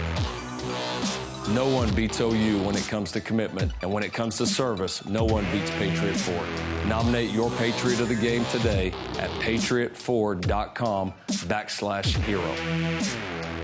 No one beats OU when it comes to commitment, and when it comes to service, no one beats Patriot Ford. Nominate your Patriot of the Game today at patriotford.com backslash hero.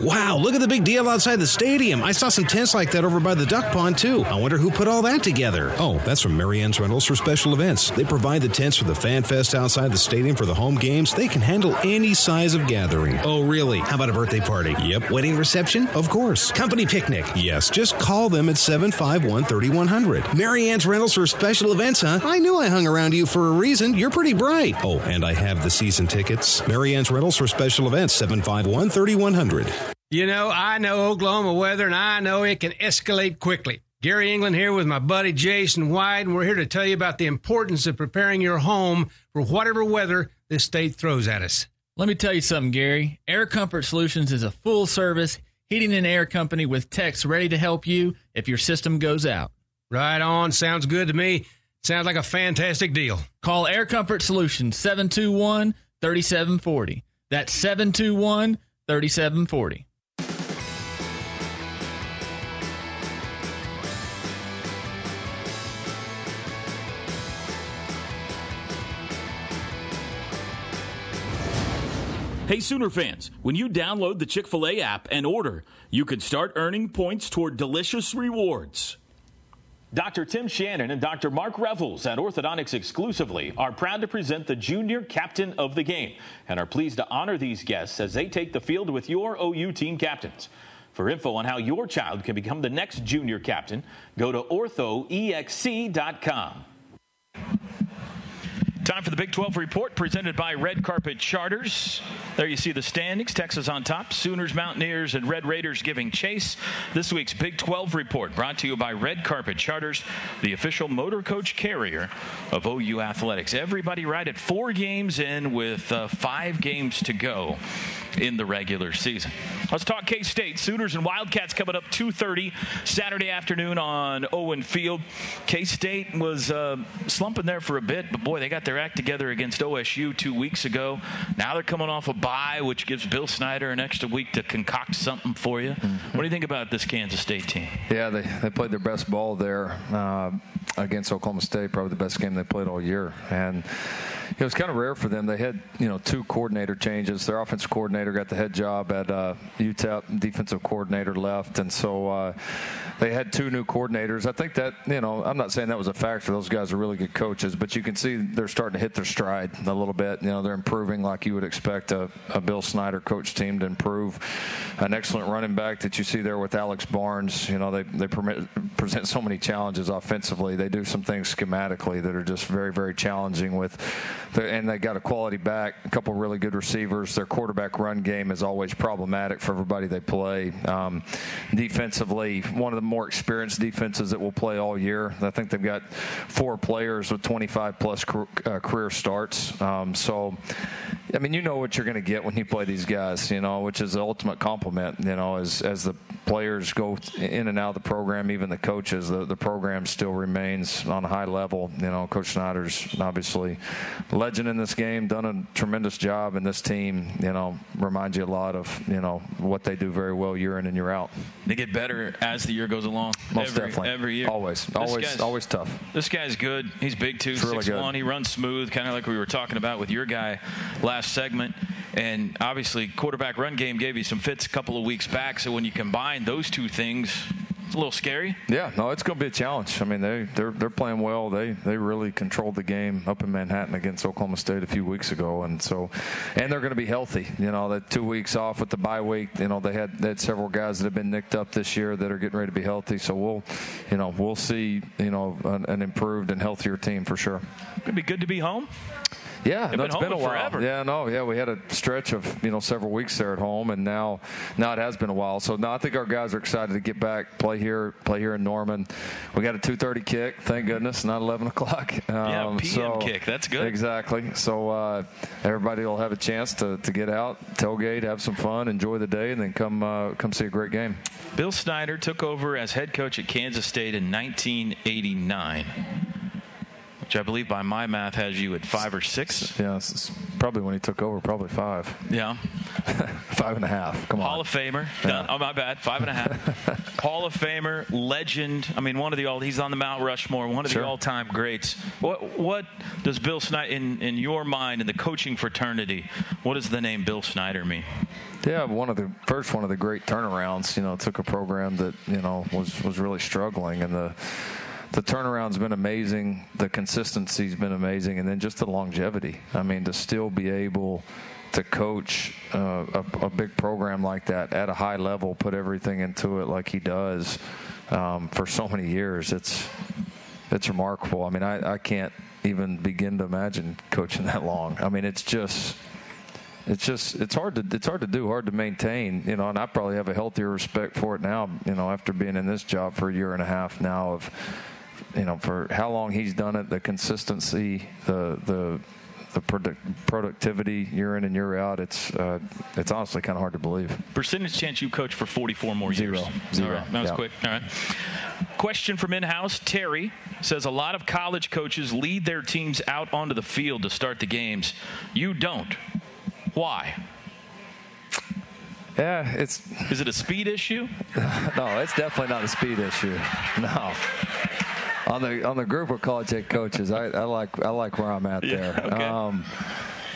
Wow, look at the big deal outside the stadium. I saw some tents like that over by the duck pond, too. I wonder who put all that together. Oh, that's from Marianne's Rentals for special events. They provide the tents for the Fan Fest outside the stadium for the home games. They can handle any size of gathering. Oh, really? How about a birthday party? Yep. Wedding reception? Of course. Company picnic? Yes. Just call them at 751 3100. Marianne's Rentals for special events, huh? I knew I hung around you for a reason. You're pretty bright. Oh, and I have the season tickets. Marianne's Rentals for special events, 751 3100. You know, I know Oklahoma weather and I know it can escalate quickly. Gary England here with my buddy Jason White, and we're here to tell you about the importance of preparing your home for whatever weather this state throws at us. Let me tell you something, Gary. Air Comfort Solutions is a full service heating and air company with techs ready to help you if your system goes out. Right on. Sounds good to me. Sounds like a fantastic deal. Call Air Comfort Solutions 721 3740. That's 721 3740. Hey, Sooner fans, when you download the Chick fil A app and order, you can start earning points toward delicious rewards. Dr. Tim Shannon and Dr. Mark Revels at Orthodontics exclusively are proud to present the junior captain of the game and are pleased to honor these guests as they take the field with your OU team captains. For info on how your child can become the next junior captain, go to orthoexe.com. Time for the Big 12 report presented by Red Carpet Charters. There you see the standings Texas on top, Sooners, Mountaineers, and Red Raiders giving chase. This week's Big 12 report brought to you by Red Carpet Charters, the official motor coach carrier of OU Athletics. Everybody right at four games in with uh, five games to go in the regular season. Let's talk K-State. Sooners and Wildcats coming up 2.30 Saturday afternoon on Owen Field. K-State was uh, slumping there for a bit, but boy, they got their act together against OSU two weeks ago. Now they're coming off a bye, which gives Bill Snyder an extra week to concoct something for you. What do you think about this Kansas State team? Yeah, they, they played their best ball there uh, against Oklahoma State, probably the best game they played all year. And it was kind of rare for them. They had, you know, two coordinator changes. Their offensive coordinator got the head job at uh, UTEP. Defensive coordinator left, and so uh, they had two new coordinators. I think that, you know, I'm not saying that was a factor. Those guys are really good coaches, but you can see they're starting to hit their stride a little bit. You know, they're improving like you would expect a, a Bill Snyder coach team to improve. An excellent running back that you see there with Alex Barnes. You know, they they permit, present so many challenges offensively. They do some things schematically that are just very very challenging with and they got a quality back, a couple really good receivers. Their quarterback run game is always problematic for everybody they play. Um, defensively, one of the more experienced defenses that will play all year. I think they've got four players with 25 plus uh, career starts. Um, so, I mean, you know what you're going to get when you play these guys, you know, which is the ultimate compliment, you know, as, as the players go in and out of the program, even the coaches, the, the program still remains on a high level. You know, Coach Snyder's obviously legend in this game, done a tremendous job, and this team, you know, reminds you a lot of, you know, what they do very well year in and year out. They get better as the year goes along. Most every, definitely. Every year. Always. This always always tough. This guy's good. He's big too, It's really six good. one. He runs smooth, kind of like we were talking about with your guy last segment. And obviously, quarterback run game gave you some fits a couple of weeks back. So when you combine those two things, it's a little scary. Yeah, no, it's going to be a challenge. I mean, they they're they're playing well. They they really controlled the game up in Manhattan against Oklahoma State a few weeks ago, and so and they're going to be healthy. You know, that two weeks off with the bye week. You know, they had they had several guys that have been nicked up this year that are getting ready to be healthy. So we'll, you know, we'll see. You know, an, an improved and healthier team for sure. It'd be good to be home. Yeah, They've no, been it's been, a while. forever. Yeah, no, yeah, we had a stretch of you know several weeks there at home, and now now it has been a while. So now I think our guys are excited to get back, play here, play here in Norman. We got a 2:30 kick, thank goodness, not 11 [LAUGHS] o'clock. Yeah, Um, PM so- kick. That's good. Exactly. So uh, everybody will have a chance to, to get out, tailgate, have some fun, enjoy the day, and then come uh, come see a great game. Bill Snyder took over as head coach at Kansas State in 1989, which I believe by my math has you at five or six. Yeah, probably when he took over, probably five. Yeah. [LAUGHS] five and a half. Come on. Hall of Famer. Done. Oh, my bad. Five and a half. [LAUGHS] Hall of Famer, legend. I mean, one of the all. He's on the Mount Rushmore, one of Sure. the all-time greats. What what does Bill Snyder in in your mind in the coaching fraternity? What does the name Bill Snyder mean? Yeah, one of the first one of the great turnarounds. You know, took a program that you know was was really struggling, and the the turnaround's been amazing. The consistency's been amazing, and then just the longevity. I mean, to still be able to coach uh, a, a big program like that at a high level, put everything into it like he does um, for so many years. It's it's remarkable. I mean, I, I can't even begin to imagine coaching that long. I mean, it's just it's just it's hard to it's hard to do, hard to maintain, you know. And I probably have a healthier respect for it now, you know, after being in this job for a year and a half now. Of you know, for how long he's done it, the consistency, the the the product, productivity year in and year out. It's uh, it's honestly kind of hard to believe. Percentage chance you coach for 44 more years. Zero. Zero. All right, That was Yeah. quick. All right. Question from in-house. Terry says a lot of college coaches lead their teams out onto the field to start the games. You don't. Why? Yeah, it's. Is it a speed issue? [LAUGHS] no, it's definitely not a speed issue. No. On the on the group of college head coaches, I, I like I like where I'm at Yeah, there. okay. Um,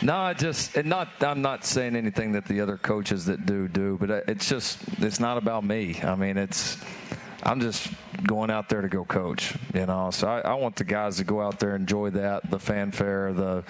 no, I just and not. I'm not saying anything that the other coaches that do do, but it's just it's not about me. I mean, it's I'm just going out there to go coach, you know. So I, I want the guys to go out there, enjoy that, the fanfare, the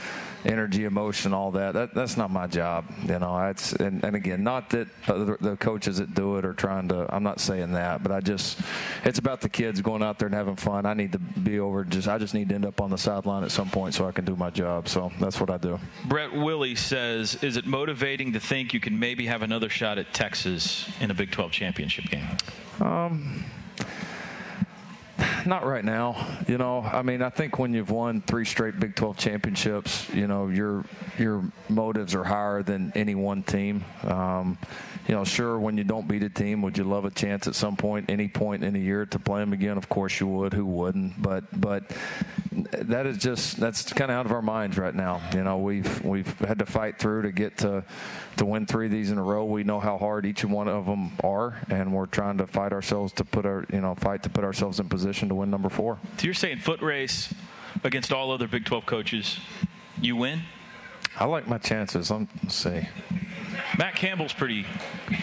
energy, emotion, all that. that that's not my job, you know. It's and, and again, not that the, the coaches that do it are trying to. I'm not saying that, but I just it's about the kids going out there and having fun. I need to be over. Just I just need to end up on the sideline at some point so I can do my job. So that's what I do. Brett Willie says, "Is it motivating to think you can maybe have another shot at Texas in a Big 12 championship game?" Um, not right now. You know, I mean, I think when you've won three straight Big 12 championships, you know, your your motives are higher than any one team. Um, you know, sure, when you don't beat a team, would you love a chance at some point, any point in a year, to play them again? Of course you would. Who wouldn't? But but that is just that's kind of out of our minds right now. You know, we've we've had to fight through to get to to win three of these in a row. We know how hard each one of them are, and we're trying to fight ourselves to put our you know fight to put ourselves in position to win number four. So you're saying foot race against all other Big 12 coaches, you win? I like my chances. I'm, let's see. Matt Campbell's pretty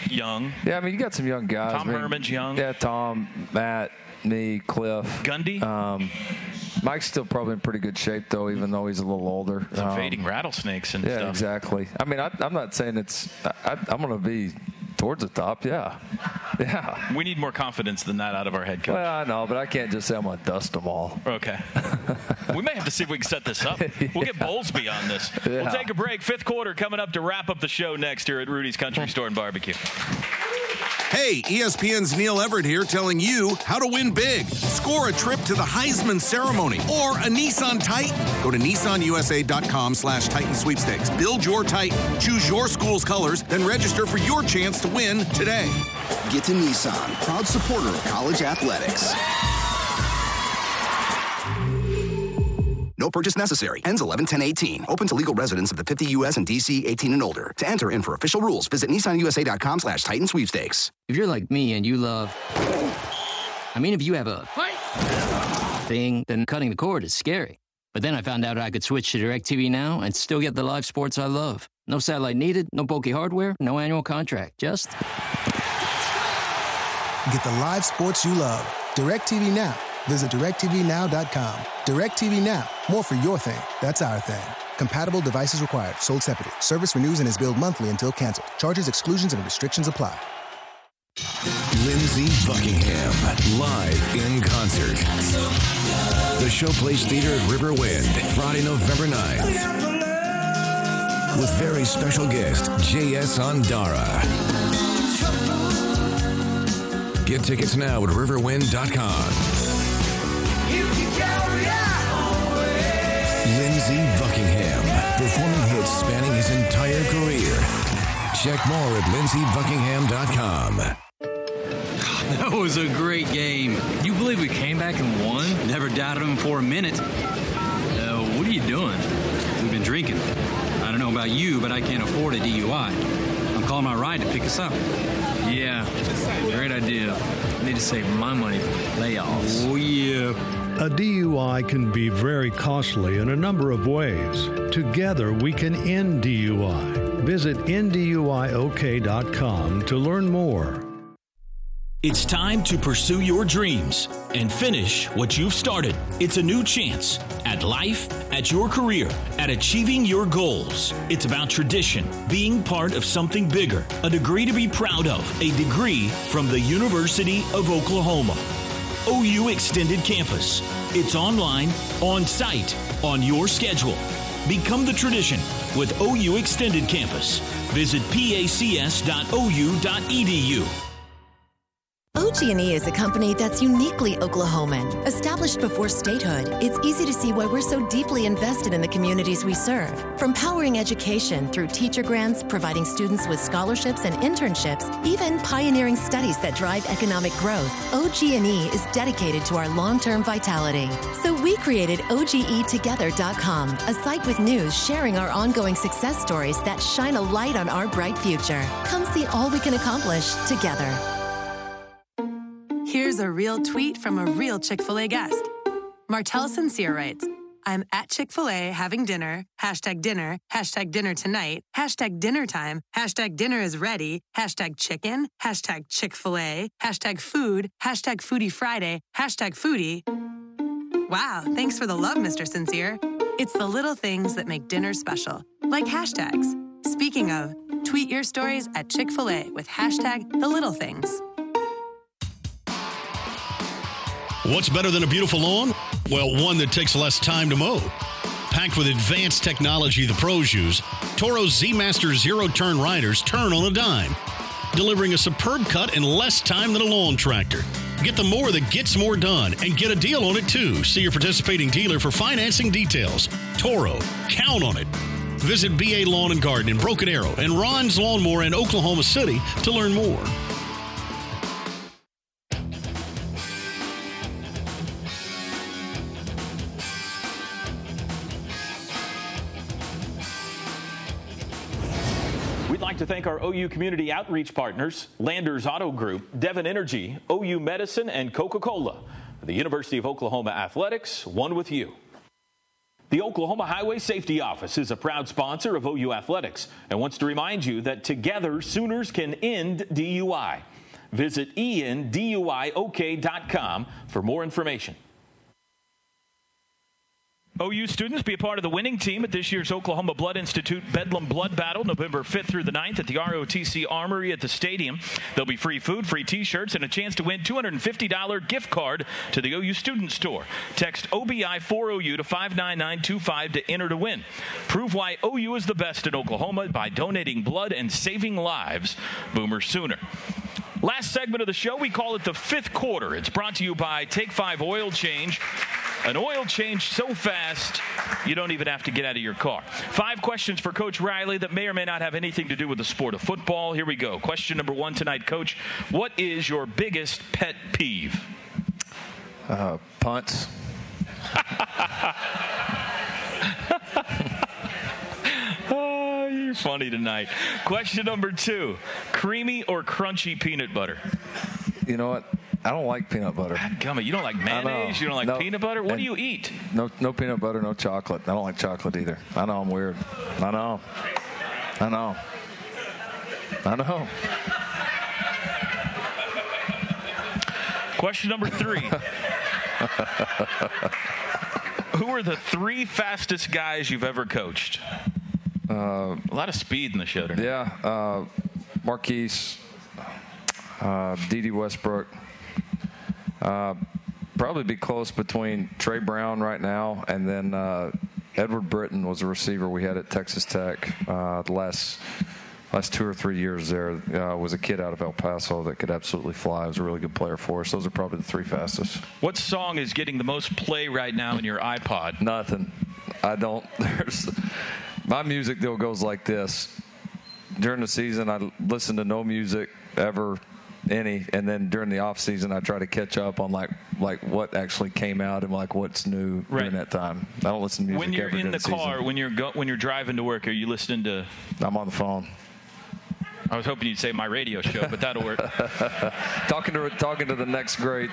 young. Yeah, I mean you got some young guys. Tom I mean, Herman's young. Yeah, Tom, Matt, me, Cliff, Gundy. Um, Mike's still probably in pretty good shape though, even though he's a little older. Some Um, fading rattlesnakes and Yeah, stuff. exactly. I mean, I, I'm not saying it's. I, I'm going to be towards the top. Yeah, [LAUGHS] yeah. We need more confidence than that out of our head coach. Well, I know, but I can't just say I'm going to dust them all. Okay. [LAUGHS] we may have to see if we can set this up. We'll get [LAUGHS] Bowlesby on this. We'll take a break. Fifth quarter coming up to wrap up the show next here at Rudy's Country Store and Barbecue. Hey, ESPN's Neil Everett here telling you how to win big. Score a trip to the Heisman ceremony or a Nissan Titan. Go to nissanusa.com slash Titan sweepstakes. Build your Titan, choose your school's colors, then register for your chance to win today. Get to Nissan, proud supporter of college athletics. No purchase necessary. Ends 11 10 18. Open to legal residents of the 50 U.S. and D.C. 18 and older. To enter and for official rules, visit nissanusa.com slash Titan sweepstakes. If you're like me and you love. I mean, if you have a thing, then cutting the cord is scary. But then I found out I could switch to DirecTV Now and still get the live sports I love. No satellite needed, no bulky hardware, no annual contract. Just. Get the live sports you love. DirecTV Now. Visit DirecTVNow.com. DirecTV Now. More for your thing. That's our thing. Compatible devices required. Sold separately. Service renews and is billed monthly until canceled. Charges, exclusions, and restrictions apply. Lindsey Buckingham, live in concert. The Showplace Theater at Riverwind, Friday, November 9th. With very special guest, J.S. Andara. Get tickets now at riverwind.com. performing hits spanning his entire career. Check more at lindseybuckingham.com. [LAUGHS] That was a great game. You believe we came back and won? Never doubted him for a minute. Uh, what are you doing? We've been drinking. I don't know about you, but I can't afford a DUI. I'm calling my ride to pick us up. Yeah, great idea. I need to save my money for the layoffs. Oh, yeah. A DUI can be very costly in a number of ways. Together, we can end DUI. Visit NDUIOK.com to learn more. It's time to pursue your dreams and finish what you've started. It's a new chance at life, at your career, at achieving your goals. It's about tradition, being part of something bigger, a degree to be proud of, a degree from the University of Oklahoma. OU Extended Campus. It's online, on site, on your schedule. Become the tradition with OU Extended Campus. Visit pacs.ou.edu. OG&E is a company that's uniquely Oklahoman. Established before statehood, it's easy to see why we're so deeply invested in the communities we serve. From powering education through teacher grants, providing students with scholarships and internships, even pioneering studies that drive economic growth, OG&E is dedicated to our long-term vitality. So we created OGEtogether.com, a site with news sharing our ongoing success stories that shine a light on our bright future. Come see all we can accomplish together. Here's a real tweet from a real Chick fil A guest. Martell Sincere writes, I'm at Chick fil A having dinner, hashtag dinner, hashtag dinner tonight, hashtag dinner time, hashtag dinner is ready, hashtag chicken, hashtag Chick fil A, hashtag food, hashtag foodie Friday, hashtag foodie. Wow, thanks for the love, Mr. Sincere. It's the little things that make dinner special, like hashtags. Speaking of, tweet your stories at Chick fil A with hashtag the little things. What's better than a beautiful lawn? Well, one that takes less time to mow. Packed with advanced technology the pros use, Toro's Z Master zero turn riders turn on a dime, delivering a superb cut in less time than a lawn tractor. Get the mower that gets more done and get a deal on it too. See your participating dealer for financing details. Toro, count on it. Visit BA Lawn and Garden in Broken Arrow and Ron's Lawnmower in Oklahoma City to learn more. Thank our OU community outreach partners, Landers Auto Group, Devon Energy, OU Medicine, and Coca Cola. The University of Oklahoma Athletics, one with you. The Oklahoma Highway Safety Office is a proud sponsor of OU Athletics and wants to remind you that together Sooners can end DUI. Visit enduiok.com for more information. OU students be a part of the winning team at this year's Oklahoma Blood Institute Bedlam Blood Battle, November 5th through the 9th at the ROTC Armory at the stadium. There'll be free food, free t-shirts, and a chance to win $250 gift card to the OU Student Store. Text OBI4OU to 59925 to enter to win. Prove why OU is the best in Oklahoma by donating blood and saving lives. Boomer Sooner. Last segment of the show, we call it the fifth quarter. It's brought to you by Take Five Oil Change. An oil change so fast, you don't even have to get out of your car. Five questions for Coach Riley that may or may not have anything to do with the sport of football. Here we go. Question number one tonight, Coach. What is your biggest pet peeve? Uh, punts. oh, [LAUGHS] you're funny tonight. Question number two creamy or crunchy peanut butter? You know what? I don't like peanut butter. Gummit, you don't like mayonnaise? You don't like No. peanut butter? What do you eat? No, no peanut butter, no chocolate. I don't like chocolate either. I know I'm weird. I know. I know. I know. Question number three. [LAUGHS] Who are the three fastest guys you've ever coached? Uh, a lot of speed in the show tonight. Yeah, uh, Marquise, uh, D.D. Westbrook. Uh, probably be close between Tre Brown right now and then uh, Edward Britton was a receiver we had at Texas Tech uh, the last last two or three years there. Uh, was a kid out of El Paso that could absolutely fly. Was a really good player for us. Those are probably the three fastest. What song is getting the most play right now in your iPod? Nothing. I don't. [LAUGHS] There's my music deal goes like this. During the season, I listen to no music ever, any, and then during the off season, I try to catch up on like like what actually came out and like what's new during that time. I don't listen to music When you're ever in the season. car, when you're go, when you're driving to work, are you listening to? I'm on the phone. I was hoping you'd say my radio show, but that'll work. [LAUGHS] talking to talking to the next great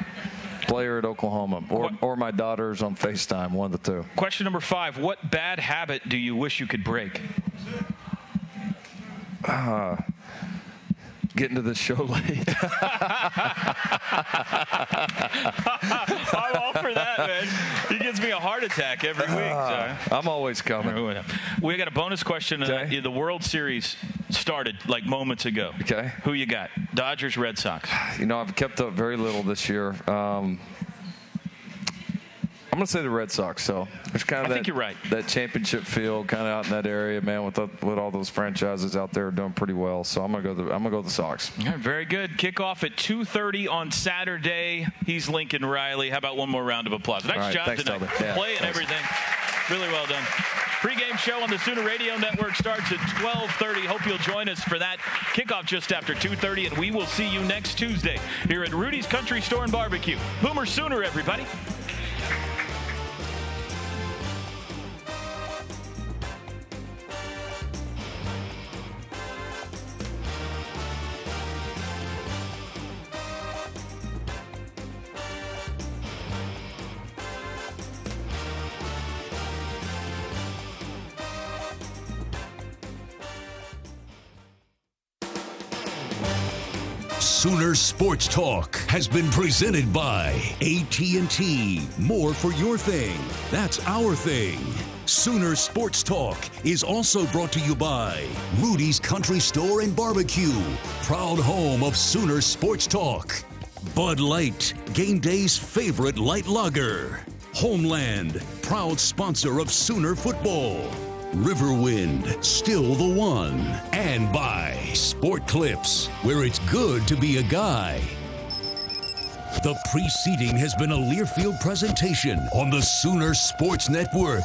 player at Oklahoma, or or my daughters on Facetime, one of the two. Question number five: What bad habit do you wish you could break? Uh, getting to the show [LAUGHS] late. I'm all for that, man. He gives me a heart attack every week. Uh. I'm always coming. We got a bonus question. Uh, the World Series started like moments ago. Okay. Who you got? Dodgers, Red Sox. You know, I've kept up very little this year. Um, I'm going to say the Red Sox. So there's kind of I that, think you're right. that championship feel kind of out in that area, man. With the, with all those franchises out there doing pretty well, so I'm going to go. The, I'm going to go the Sox. Right, very good. Kickoff at 2:30 on Saturday. He's Lincoln Riley. How about one more round of applause? Nice right, job thanks, tonight. Yeah, Play and everything. Really well done. Pre-game show on the Sooner Radio Network starts at 12:30. Hope you'll join us for that kickoff just after 2:30, and we will see you next Tuesday here at Rudy's Country Store and Barbecue. Boomer Sooner, everybody. Sports Talk has been presented by AT&T. More for your thing. That's our thing. Sooner Sports Talk is also brought to you by Rudy's Country Store and Barbecue, proud home of Sooner Sports Talk. Bud Light, game day's favorite light lager. Homeland, proud sponsor of Sooner football. Riverwind, still the one. And by Sport Clips, where it's good to be a guy. The preceding has been a Learfield presentation on the Sooner Sports Network.